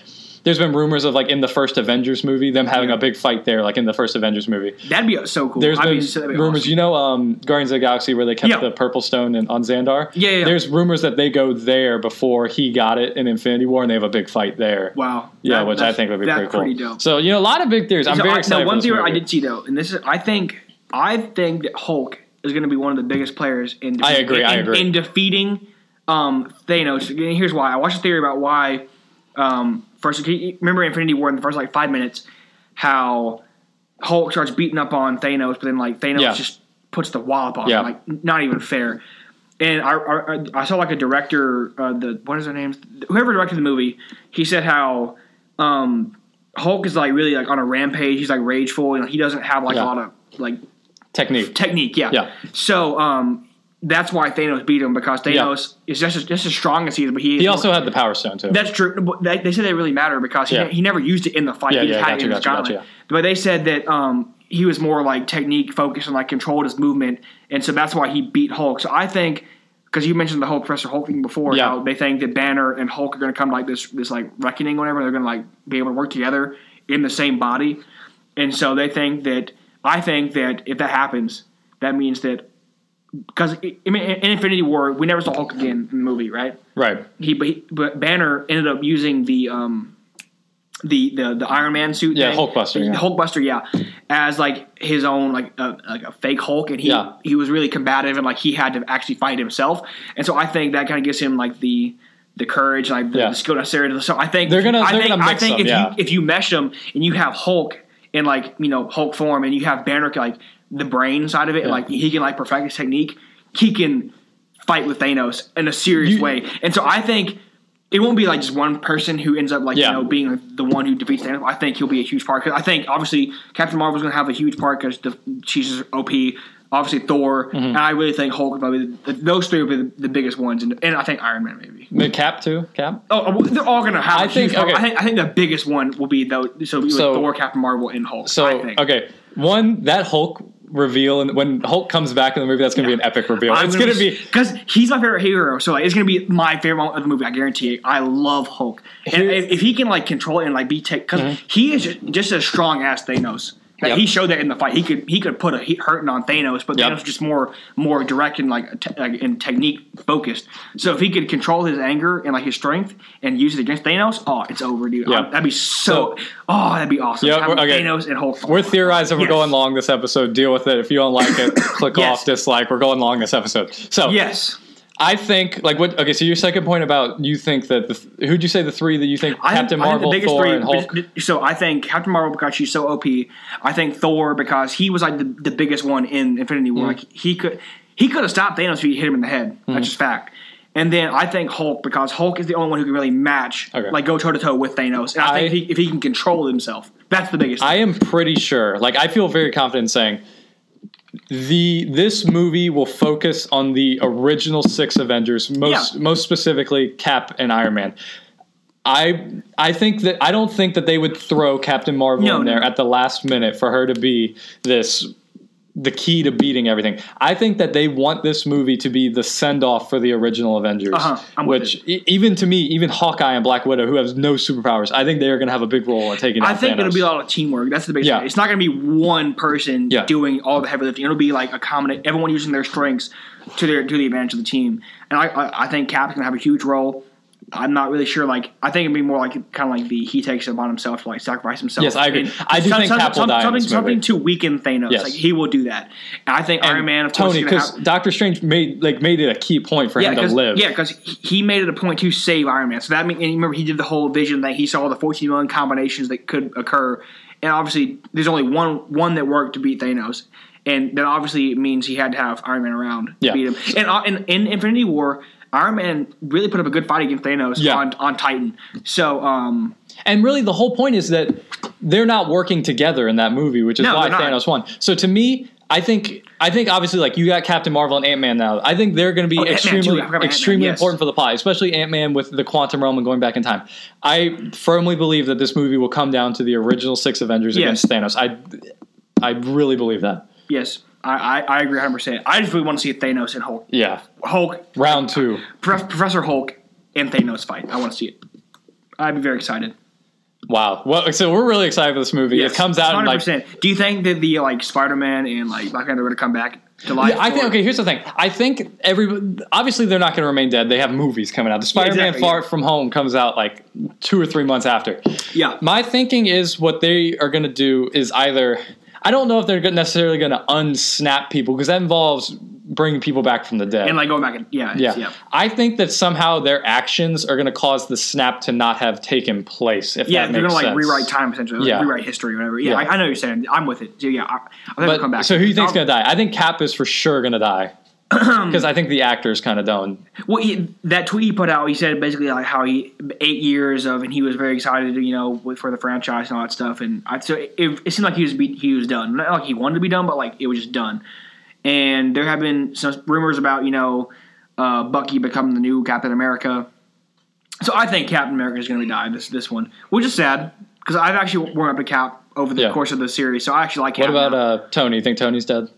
there's been rumors of like in the first Avengers movie, them having Yeah. a big fight there, like in the first Avengers movie. that'd be so cool. There's I'd been be rumors. awesome. You know, um, Guardians of the Galaxy where they kept Yeah. the Purple Stone in, on Xandar. Yeah, yeah. There's rumors that they go there before he got it in Infinity War, and they have a big fight there. Wow. Yeah, That- which I think would be pretty cool. Pretty dope. So you know, a lot of big theories. I'm So very I- excited. No, one theory I did see though, and this is I think I think that Hulk is going to be one of the biggest players in. I agree, In, I agree. in defeating um, Thanos. And Here's why. I watched a theory about why. Um, first, remember Infinity War in the first like five minutes, how Hulk starts beating up on Thanos, but then like Thanos Yeah. just puts the wallop on Yeah. him, like not even fair. And I, I, I saw like a director, uh, the what is their name? Whoever directed the movie, he said how um, Hulk is like really like on a rampage. He's like rageful, and he doesn't have like Yeah. a lot of like technique. technique. Yeah. Yeah. So um, that's why Thanos beat him because Thanos is just as, just as strong as he is, but he is He also had the Power Stone too. that's true. But They, they said they really matter because he, Yeah. he never used it in the fight. Yeah, he just yeah, had gotcha, it in his gotcha, gauntlet. gotcha. But they said that um, he was more like technique focused and like controlled his movement, and so that's why he beat Hulk. So I think because you mentioned the whole Professor Hulk thing before, Yeah. how they think that Banner and Hulk are going to come to like this this like reckoning, or whatever. They're going to like be able to work together in the same body, and so they think that I think that if that happens, that means that because I mean in Infinity War we never saw Hulk again in the movie, right? right. he but, he, but Banner ended up using the um the the, the Iron Man suit. Yeah, thing. Hulkbuster, yeah. Hulkbuster, yeah, as like his own like a, like a fake Hulk, and he Yeah. he was really combative and like he had to actually fight himself, and so I think that kind of gives him like the the courage, like the, Yeah. the skill necessary. To, so I think They're gonna- I they're think, gonna I think them, if yeah. you if you mesh them and you have Hulk in like you know Hulk form, and you have Banner like the brain side of it, Yeah. like he can like perfect his technique, he can fight with Thanos in a serious You- way. And so I think it won't be like just one person who ends up like Yeah. you know being the one who defeats Thanos. I think he'll be a huge part. Cause I think obviously Captain Marvel's going to have a huge part because she's OP. Obviously Thor, Mm-hmm. and I really think Hulk. Probably the, those three will be the, the biggest ones, and, and I think Iron Man maybe. Mid Cap too. Cap. Oh, they're all going to have. I think- okay. I think I think the biggest one will be though. So, So- Thor, Captain Marvel, and Hulk. So I think. okay, one that Hulk reveal and when Hulk comes back in the movie, that's gonna be an epic reveal. it's gonna be because he's my favorite hero, so like, it's gonna be my favorite moment of the movie. I guarantee it. I love Hulk, and if, he can like control it and like be because he is just, just as strong as Thanos. Yep. He showed that in the fight. He could he could put a hurting on Thanos, but Yep. Thanos was just more more direct and like, te- like and technique focused. So if he could control his anger and like his strength and use it against Thanos, oh, it's over, dude. Yep. that'd be so. oh, that'd be awesome. We're- okay. Thanos and Hulk. we're theorizing we're going long this episode. Deal with it. If you don't like it, click Yes. off, dislike. We're going long this episode. So Yes. I think like what okay, so your second point about you think that the who'd you say the three that you think I Captain think, I think Marvel, the biggest Thor, three. and Hulk? So I think Captain Marvel because she's so OP. I think Thor because he was like the, the biggest one in Infinity Mm. War. Like he could he could have stopped Thanos if he hit him in the head. That's just fact. And then I think Hulk because Hulk is the only one who can really match, Okay. like go toe to toe with Thanos. And I, I- think if he, if he can control himself, that's the biggest. I am pretty sure. Like I feel very confident in saying the this movie will focus on the original six Avengers, most Yeah. most specifically Cap and Iron Man. I I think that I don't think that they would throw Captain Marvel No, in there no. at the last minute for her to be this the key to beating everything. I think that they want this movie to be the send off for the original Avengers, Uh-huh, which e- even to me, even Hawkeye and Black Widow, who have no superpowers, I think they are going to have a big role in taking. I think Thanos. it'll be a lot of teamwork. That's the biggest. Yeah. thing. It's not going to be one person Yeah. doing all the heavy lifting. It'll be like a common, everyone using their strengths to their to the advantage of the team. And I I, I think Cap's going to have a huge role. I'm not really sure. Like I think it'd be more like kind of like the he takes it upon himself to like sacrifice himself. Yes, I agree. And I do some- think some- Cap will some- die in Something, something to weaken Thanos. Yes. Like he will do that. And I think Iron Man, of Tony, because have- Doctor Strange made like made it a key point for yeah, him to live. yeah, because he made it a point to save Iron Man. So that means remember he did the whole vision that he saw the 14 million combinations that could occur, and obviously there's only one one that worked to beat Thanos, and that obviously means he had to have Iron Man around to Yeah. beat him. And uh, in, in Infinity War, Iron Man really put up a good fight against Thanos Yeah. on on Titan. So um, And really, the whole point is that they're not working together in that movie, which is No, why. Thanos won. So to me, I think I think obviously like you got Captain Marvel and Ant Man now. I think they're going to be Oh, extremely I forgot about extremely yes. important for the plot, especially Ant Man with the quantum realm and going back in time. I firmly believe that this movie will come down to the original six Avengers Yes. against Thanos. I I really believe that. yes, I, I, I agree 100. percent I just really want to see Thanos and Hulk, Yeah, Hulk, round two. Prof- Professor Hulk and Thanos fight. I want to see it. I'd be very excited. Wow. Well, so we're really excited for this movie. it comes out in like 100%. Do you think that the like Spider Man and like Black Panther are going to come back to life? Yeah, I think okay. Here's the thing. I think every obviously they're not going to remain dead. They have movies coming out. The Spider-Man exactly, Far yeah. From Home comes out like two or three months after. Yeah. My thinking is what they are going to do is either I don't know if they're necessarily going to unsnap people because that involves bringing people back from the dead. And like going back and yeah, yeah. yeah. I think that somehow their actions are going to cause the snap to not have taken place. If Yeah, they're gonna like rewrite time essentially, like Yeah. rewrite history, or whatever. Yeah, Yeah. I, I know what you're saying. I'm with it. So, yeah, I, I think they'll But come back. so who do you think's going to die? I think Cap is for sure going to die because I think the actor's kind of done. Well, he, that tweet he put out, he said basically like how he eight years of, and he was very excited, you know, for the franchise and all that stuff. And I, so it, it seemed like he was be, he was done. Not like he wanted to be done, but like it was just done. And there have been some rumors about you know uh, Bucky becoming the new Captain America. So I think Captain America is going to die this this one, which is sad because I've actually warmed up to Cap over the Yeah. course of the series. So I actually like. What Cap about uh, Tony? You think Tony's dead?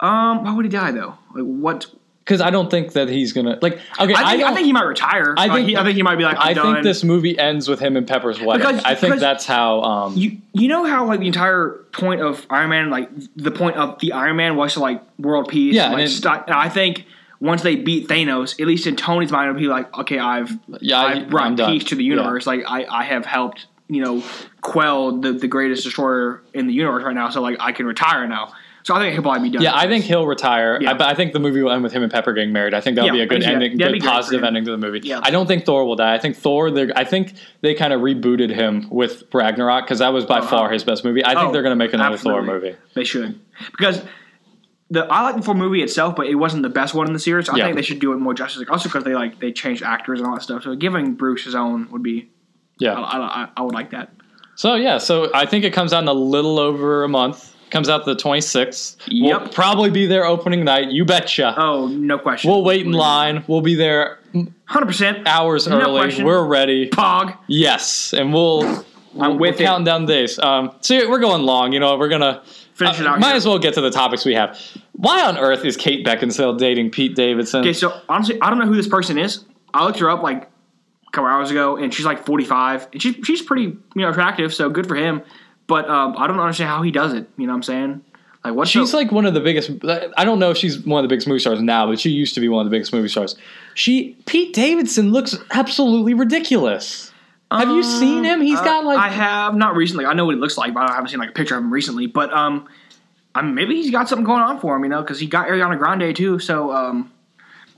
um? Why would he die though? Like what? Because I don't think that he's gonna like. Okay, I I, think, don't. I think he might retire. I Like, think- he, I think he might be like. I'm I done. think this movie ends with him and Pepper's wedding. Because- I think because- that's how. Um, You you know how like the entire point of Iron Man, like the point of the Iron Man was to like world peace. Yeah, like, and it- stop, and I think once they beat Thanos, at least in Tony's mind, it'll be like, okay, I've Yeah, I- I've brought I'm done. peace to the universe. Like I I have helped you know quell the the greatest destroyer in the universe right now. So like I can retire now. So I think he'll probably be done. yeah, I think he'll retire. Yeah. I, but I think the movie will end with him and Pepper getting married. I think that'll Yeah, be a good I see that. ending, good positive ending to the movie. Yeah. I don't think Thor will die. I think Thor. I think they kind of rebooted him with Ragnarok because that was by Uh-huh. far his best movie. I think Oh, they're going to make another absolutely. Thor movie. They should because. The, I like the full movie itself, but it wasn't the best one in the series. I Yeah. think they should do it more justice. Also, because they like they changed actors and all that stuff. So giving Bruce his own would be Yeah. I, I, I would like that. So yeah, so I think it comes out in a little over a month. Comes out the 26th. We'll Yep. probably be there opening night. You betcha. Oh, no question. We'll wait in line. We'll be there Hundred percent. hours No early. question. We're ready. Pog. Yes, and we'll. I'm with we're counting down the days. Um, so we're going long. You know, we're gonna Finish it uh, out Might here. as well get to the topics we have. Why on earth is Kate Beckinsale dating Pete Davidson? Okay, so honestly, I don't know who this person is. I looked her up like a couple hours ago, and she's like 45, and she's she's pretty you know attractive, so good for him. But um, I don't understand how he does it. You know what I'm saying? Like what? She's the, like one of the biggest. I don't know if she's one of the biggest movie stars now, but she used to be one of the biggest movie stars. She Pete Davidson looks absolutely ridiculous. Have you seen him? He's got like Uh, I have not recently. I know what he looks like, but I haven't seen like a picture of him recently. But um, I mean, maybe he's got something going on for him, you know, because he got Ariana Grande too. So um,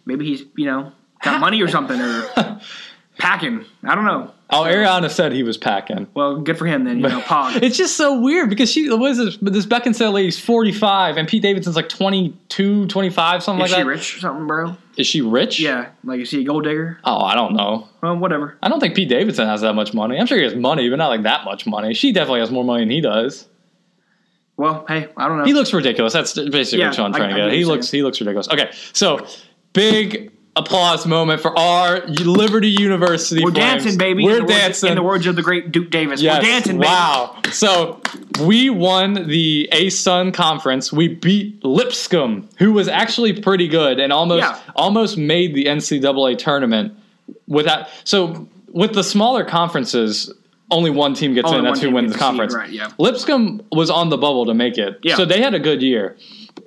maybe he's you know got money or something or packing. I don't know. Oh, Ariana said he was packing. Well, good for him then. You know, Pog. It's just so weird because she what is this? This Beckinsale lady's 45 and Pete Davidson's like 22, 25, something Is like that. Is she rich or something, bro? Is she rich? Yeah, like is he a gold digger? Oh, I don't know. Well, whatever. I don't think Pete Davidson has that much money. I'm sure he has money, but not like that much money. She definitely has more money than he does. Well, hey, I don't know. He looks ridiculous. That's basically Yeah, what I'm trying I to get get. He looks he looks ridiculous. Okay, so big applause moment for our Liberty University. We're Flames. dancing, baby. We're in the words- dancing. in the words of the great Duke Davis. Yes. We're dancing, baby. Wow. So we won the ASUN conference. We beat Lipscomb, who was actually pretty good and almost Yeah. almost made the NCAA tournament without. So with the smaller conferences, only one team gets Only in. That's who wins the a seed, conference. right, yeah. Lipscomb was on the bubble to make it. Yeah. So they had a good year.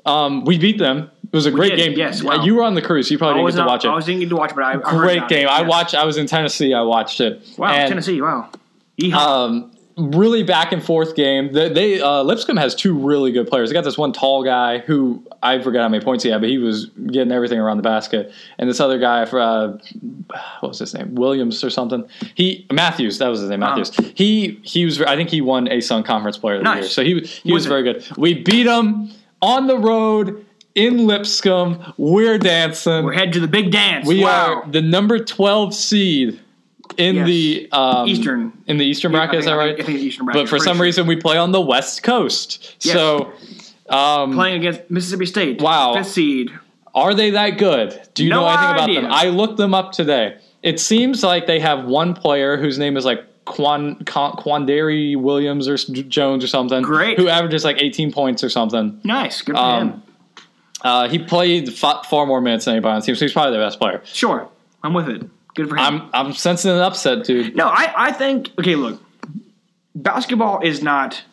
Um, we beat them. It was a great did, game. yes, wow. You were on the cruise. You probably didn't get to not, watch it. I was thinking to watch, but I, I Great about it, game. I yes. watched. I was in Tennessee. I watched it. Wow, And- Tennessee. Wow. Yeehaw. um, really back and forth game. They, they uh, Lipscomb has two really good players. They got this one tall guy who I forget how many points he had, but he was getting everything around the basket. And this other guy, for uh, what was his name, Williams or something. He Mathews, that was his name, Uh-huh. Mathews. He he was. I think he won ASUN Conference Player of the Nice. Year. So he was he was Was very good. We beat him on the road in Lipscomb. We're dancing. We're headed to the big dance. we wow. are the number twelve seed. In Yes. the um, Eastern. in the Eastern Yeah, bracket, is think- that I right? think- I think Eastern bracket, But for some sure. reason, we play on the West Coast. Yes. So, um, playing against Mississippi State. Wow. Fifth seed. are they that good? Do you No know anything idea. about them? I looked them up today. It seems like they have one player whose name is like Quan, Quan, Quandary Williams or Jones or something. Great. Who averages like 18 points or something. Nice. Good for Um, him. Uh, he played fa- far more minutes than anybody on the team, so he's probably the best player. Sure. I'm with it. Good for him. I'm I'm sensing an upset, dude. no, I, I think, okay, look, basketball is not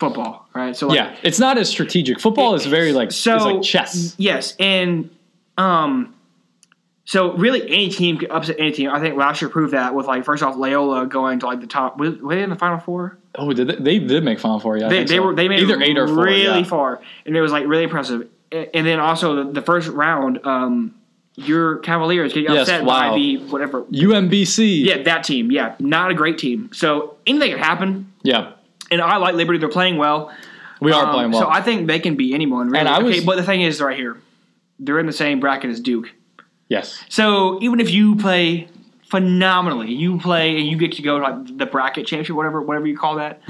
football, right? So, like, Yeah, it's not as strategic. Football is very like so like chess. Yes, and um, so really any team could upset any team. I think last year proved that with like first off Loyola going to like the top. Were were they in the final four? Oh, did they, they did make Final Four? Yeah, They, they so. were they made either eight or four. really yeah. far, and it was like really impressive. And then also the, first round, um, your Cavaliers getting Yes, upset wow. by the whatever. UMBC. Yeah, that team. Yeah, not a great team. So anything could happen. yeah. And I like Liberty; they're playing well. We are Um, playing well. So I think they can beat anyone. Really. And I was- okay, but the thing is, right here, they're in the same bracket as Duke. yes. So even if you play phenomenally, you play and you get to go to like the bracket championship, whatever, whatever you call that.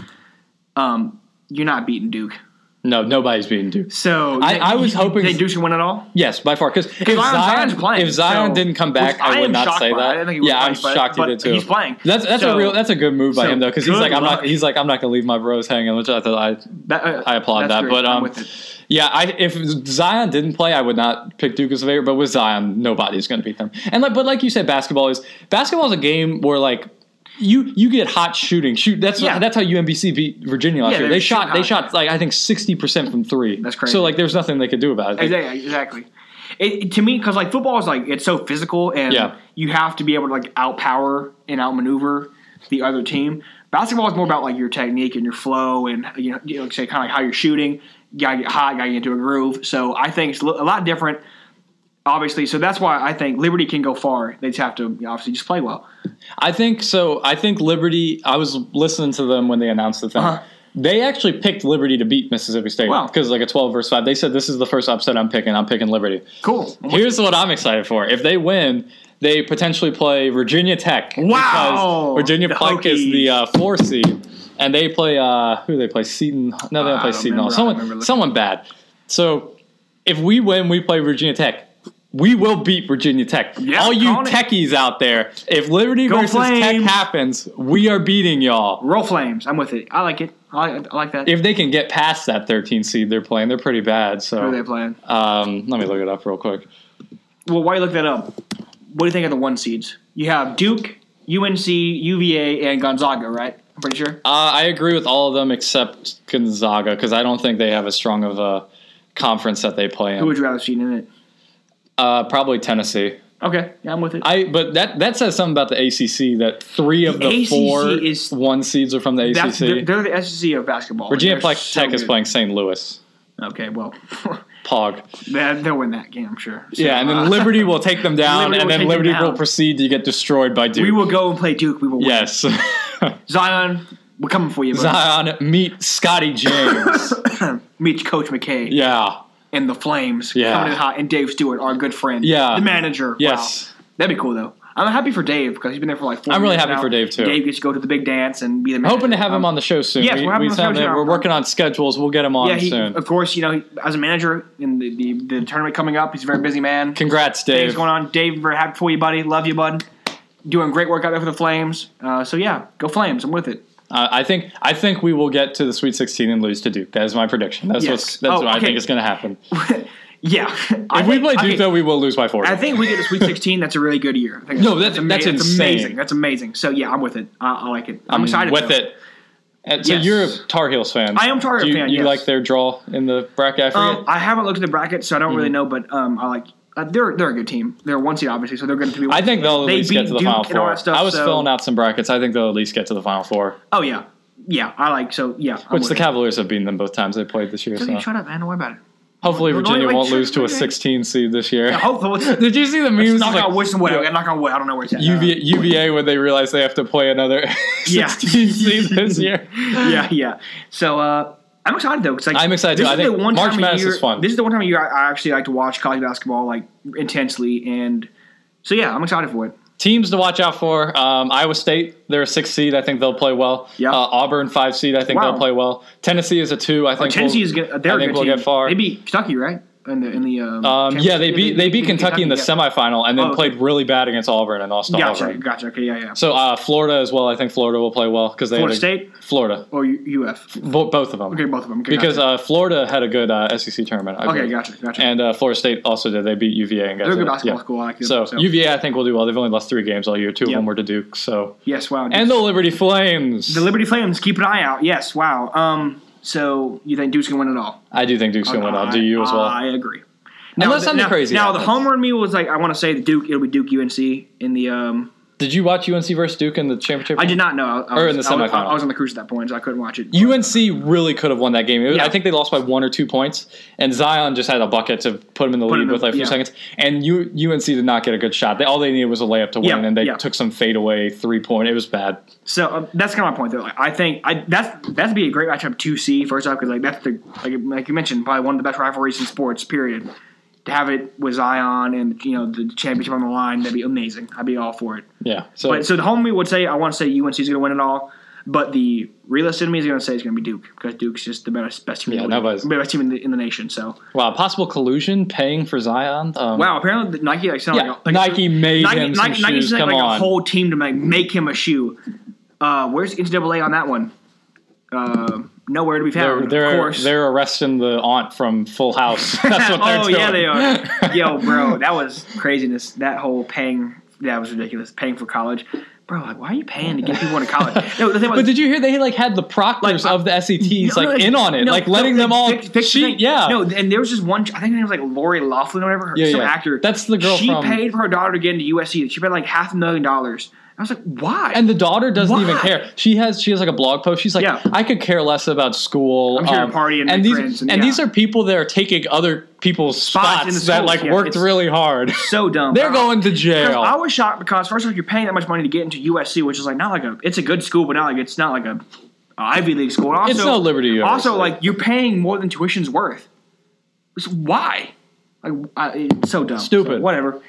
Um, you're not beating Duke. No, nobody's beating Duke. So I- I was hoping- they Duke should win it all. Yes, by far. Because if Zion- Zion, playing, if Zion so- didn't come back, I I would not say that. I didn't think he would yeah, I'm shocked he did too. he's playing. That's that's a real that's a good move by so him though because he's like I'm not he's like I'm not gonna leave my bros hanging. Which I thought I That, uh, I applaud that. great. But um, yeah, I, if Zion didn't play, I would not pick Duke as a favorite. But with Zion, nobody's going to beat them. And like, but like you said, basketball is basketball is a game where like you you get hot shooting. Shoot, that's Yeah. that's how UMBC beat Virginia last Yeah, year. they're shot they shot like I think sixty percent from three. That's crazy. So like, there's nothing they could do about it. Exactly. exactly. It, to me, because like football is like it's so physical, and Yeah. you have to be able to like outpower and outmaneuver the other team. Basketball is more about like your technique and your flow, and you know, you know say kind of like how you're shooting. You gotta get hot, gotta get into a groove. So I think it's a lot different. Obviously, so that's why I think Liberty can go far. They just have to obviously just play well. I think so. I think Liberty. I was listening to them when they announced the thing. Uh-huh. They actually picked Liberty to beat Mississippi State Wow. because like a twelve versus five. They said this is the first upset I'm picking. I'm picking Liberty. Cool. Here's what I'm excited for. If they win, they potentially play Virginia Tech. Wow. Because Virginia Tech is the uh, four seed, and they play. Uh, who do they play? Seton. No, they don't I play Seton. Remember. Someone, someone bad. So if we win, we play Virginia Tech. We will beat Virginia Tech. Yeah, All you calling it. techies out there, if Liberty Go versus Tech Flames. happens, we are beating y'all. Roll flames. I'm with it. I like it. I like, I like that. If they can get past that 13 seed they're playing, they're pretty bad. So Who are they playing? um, let me look it up real quick. Well, while you look that up, what do you think of the one seeds? You have Duke, UNC, UVA, and Gonzaga, right? I'm pretty sure. Uh, I agree with all of them except Gonzaga because I don't think they have as strong of a conference that they play in. Who would you rather see in it? Uh, probably Tennessee. Okay, yeah, I'm with it. I but that that says something about the ACC that three of The the, four is- one seeds are from the That's, they're, ACC. they're the SEC of basketball. Virginia Tech so Tech is playing St. Louis. Okay, well, Pog. They- They'll win that game, I'm sure. So, Yeah, and then uh, Liberty will take them down, and then Liberty will proceed to get destroyed by Duke. we will go and play Duke. We will win. Yes. Zion, we're coming for you. buddy. Zion meet Scottie James. Meet Coach McKay yeah. And the Flames. Yeah. Coming in hot, and Dave Stewart, our good friend. Yeah. The manager. Yes. Wow. That'd be cool, though. I'm happy for Dave because he's been there for like four I'm really happy now. for Dave, too. Dave gets to go to the big dance and be the manager. Hoping to have him Um, on the show soon. yes, we, we're having we him on the said show that soon. we're working on schedules. We'll get him on Yeah, he, soon. of course, you know, he- as a manager in the, the, the tournament coming up, he's a very busy man. Congrats, Things Dave. going on. Dave, very happy for you, buddy. Love you, bud. Doing great work out there for the Flames. Uh, so yeah, go Flames. I'm with it. Uh, I think I think we will get to the Sweet 16 and lose to Duke. That is my prediction. That's Yes. what's that's Oh, what I think is going to happen. yeah. If we play Duke, though, we will lose by four. I think we get to Sweet 16. That's a really good year. I think No, that's- ama- that's insane. amazing. That's amazing. So yeah, I'm with it. I, I like it. I'm, I'm excited with though. it. And so Yes. you're a Tar Heels fan. I am Tar Heels fan, You yes. like their draw in the bracket? I. Um, I haven't looked at the bracket, so I don't really Mm-hmm. know. But um, I like. Uh, they're they're a good team. They're one seed, obviously, so they're going to be. I think they'll at they least get to the Duke final four. stuff, I was so- filling out some brackets. I think they'll at least get to the final four, Oh yeah, yeah. I like so yeah. I'm which the. Cavaliers have beaten them both times they played this year. So shut up, man. Don't worry about it. hopefully Wait, Virginia won't lose to a 16 seed this year. Hopefully, Did you see the memes? knock like, on wood somewhere. Okay, knock on wood. I don't know where it's at. UVA, UVA when they realize they have to play another Yeah. 16 seed this year. yeah, yeah. So uh, I'm excited though. 'cause, like, I'm excited, This too. I is the think one March time Madness of year, is fun. This is the one time of year I, I actually like to watch college basketball like intensely, and so yeah, I'm excited for it. Teams to watch out for: um, Iowa State, they're a six seed. I think they'll play well. Yeah. Uh, Auburn, five seed. I think Wow. they'll play well. Tennessee is a two. I Oh, think Tennessee we'll- is good. They're I think we'll team. get far. They beat Kentucky, right? In the in the um, Um, yeah, they beat they beat Kentucky in the yeah. semifinal and then Oh, okay. played really bad against Auburn and lost Gotcha, Auburn. gotcha. Okay, yeah, yeah. So uh, Florida as well. I think Florida will play well because they Florida a, State Florida, or U- UF? Bo- both of them. Okay, both of them. Okay, because gotcha. uh, Florida had a good uh, SEC tournament. I okay, believe. gotcha, gotcha. And uh, Florida State also did. They beat UVA and got They're a good basketball yeah. school. I like. So, So, UVA, I think will do well. They've only lost three games all year. Two of them were to Duke. So yes, wow. and the Liberty Flames. the Liberty Flames. Keep an eye out. Yes, wow. Um, so you think Duke's gonna win it all? I do think Duke's to win. out. Do you as well? I agree. Now, Unless the- something now, crazy Now the happens. home run me was like I want to say the Duke. It'll be Duke UNC in the. Um, Did you watch UNC versus Duke in the championship? I did not know. I, I Or was, in the I was- semifinal. I, was on the cruise at that point, so I couldn't watch it. UNC really could have won that game. Was- Yeah. I think they lost by one or two points, and Zion just had a bucket to put him in the Put lead with like a few yeah. seconds. And U, UNC did not get a good shot. They, all they needed was a layup to win, Yeah, and they took some fadeaway three point. It was bad. So uh, that's kind of my point, though. Like, I think I, that's that's be a great matchup two C first off because like that's the like like you mentioned probably one of the best rivalries in sports. Period. To have it with Zion and you know the championship on the line, that'd be amazing. I'd be all for it. Yeah. So, But so the home me would say I want to say UNC is going to win it all, but the realist in me is going to say it's going to be Duke because Duke's just the best best team. Yeah, in the, nobody's- best team in the, in the nation. So wow, possible collusion paying for Zion. Um, wow, apparently the Nike like Yeah, like, like Nike made Nike, him some Nike, Nike shoes. Come like on. a whole team to make make him a shoe. Uh, where's NCAA on that one? Uh, nowhere to be They're found. they're of course. they're arresting the aunt from Full House. That's what they're oh doing. yeah, they are. Yo, bro, that was craziness. That whole paying that was ridiculous. Paying for college, bro. Like, why are you paying to get people into college? No, the thing was, But did you hear they like had the proctors Like, of the SATs No, like no, in on it, no, like letting them all fix- fix thing. Yeah. No, and there was just one. I think her name was like Lori Loughlin or whatever. her- Yeah, some yeah. actor. That's the girl She from- paid for her daughter to get into USC. She paid like half a million dollars. I was like, why? And the daughter doesn't even care. She has she has like a blog post. She's like, Yeah. I could care less about school. I'm here to um, party and make these friends and- and yeah. these are people that are taking other people's Spots spots, in the that like yeah, worked really hard. so dumb. They're going to jail. I was shocked because first off, you're paying that much money to get into USC, which is like not like a. It's a good school, but not like it's not like a, a Ivy League school. Also, It's no Liberty University. Also, like you're paying more than tuition's worth. So why? Like I, it's so dumb. Stupid. So whatever.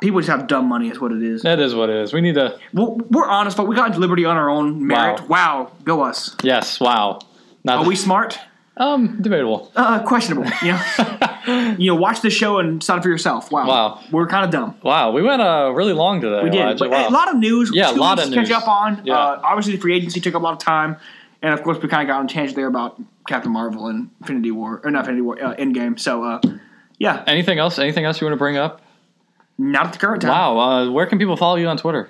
People just have dumb money. Is what it is. that is what it is. We need to. Well, we're honest, but we got into Liberty on our own merit. Wow, go us. Yes. Wow. Not Are we smart? um debatable. Uh, questionable. You know, you know, watch the show and decide for yourself. Wow, Wow. we're kind of dumb. Wow. We went uh really long today. We did. Elijah. But Wow. A lot of news. Yeah, a lot of to catch news. up on. Yeah. Uh, obviously, the free agency took up a lot of time, and of course, we kind of got on a tangent there about Captain Marvel and Infinity War, or not Infinity War, uh, Endgame. So, uh, yeah, Anything else? Anything else you want to bring up? Not at the current time. Wow. Uh, where can people follow you on Twitter?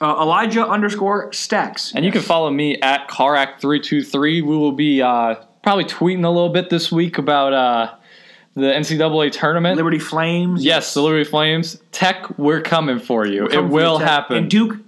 Uh, Elijah underscore Stacks. And you can follow me at Carac323. We will be uh, probably tweeting a little bit this week about uh, the NCAA tournament. Liberty Flames. Yes, the Liberty Flames. Tech, we're coming for you. Come it for will you, happen. And Duke,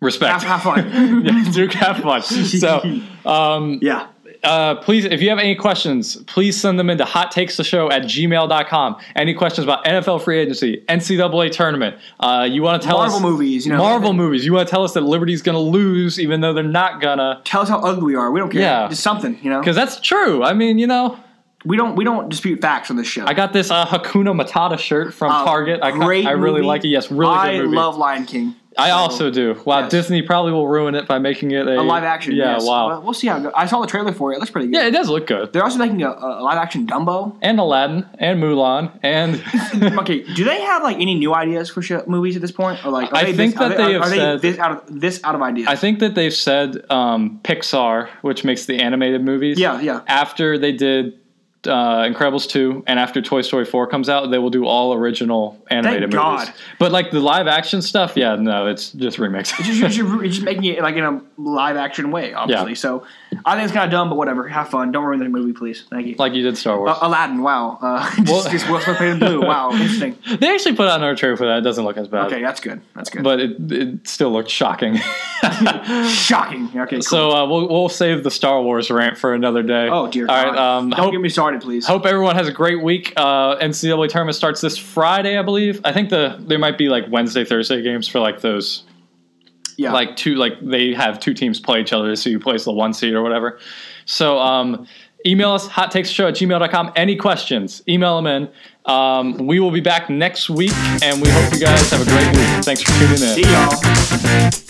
Respect. have, have fun. yeah, Duke, have fun. So, um, yeah. Uh, please, if you have any questions, please send them into hot takes the show at gmail.com. Any questions about NFL free agency, NCAA tournament, uh, you want to tell Marvel us movies, you know. Marvel movies. You want to tell us that Liberty's going to lose, even though they're not gonna, Tell us how ugly we are. We don't care. Yeah. Just something, you know. because that's true. I mean, you know, We don't we don't dispute facts on this show. I got this uh, Hakuna Matata shirt from Uh, Target. I, great I really movie. like it. Yes, really I good movie. love Lion King. I So, also do. Wow, yes. Disney probably will ruin it by making it a, a live action. Yeah, yes. wow. But we'll see how it goes. I saw the trailer for it. It looks pretty good. yeah, it does look good. They're also making a, a live action Dumbo. And Aladdin and Mulan and okay, do they have like any new ideas for sh- movies at this point, or like are I they think this, that they, they have are said- they this out of this out of ideas? I think that they've said um, Pixar, which makes the animated movies. yeah, yeah. After they did uh, Incredibles two, and after Toy Story four comes out, they will do all original animated movies. God. But like the live action stuff, yeah, no, it's just remixes. It's just, it's just- it's just making it like in a live action way, obviously. Yeah. So I think it's kind of dumb, but whatever. Have fun. Don't ruin the movie, please. Thank you. like you did Star Wars. Uh, Aladdin, wow. Uh, just, Well- just Will Smith painted blue. Wow, interesting. they actually put out another trailer for that. It doesn't look as bad. Okay, that's good. That's good. But it, it still looked shocking. Shocking. Okay, cool. So uh, we'll we'll save the Star Wars rant for another day. oh dear All right. Um, Don't hope get me started, please. hope everyone has a great week. Uh, NCAA tournament starts this Friday, I believe. I think the there might be like Wednesday, Thursday games for like those yeah. like two like they have two teams play each other, so you place the one seed or whatever. So um, email us hot takes show at gmail.com. Any questions? Email them in. Um, we will be back next week, and we hope you guys have a great week. Thanks for tuning in. See y'all.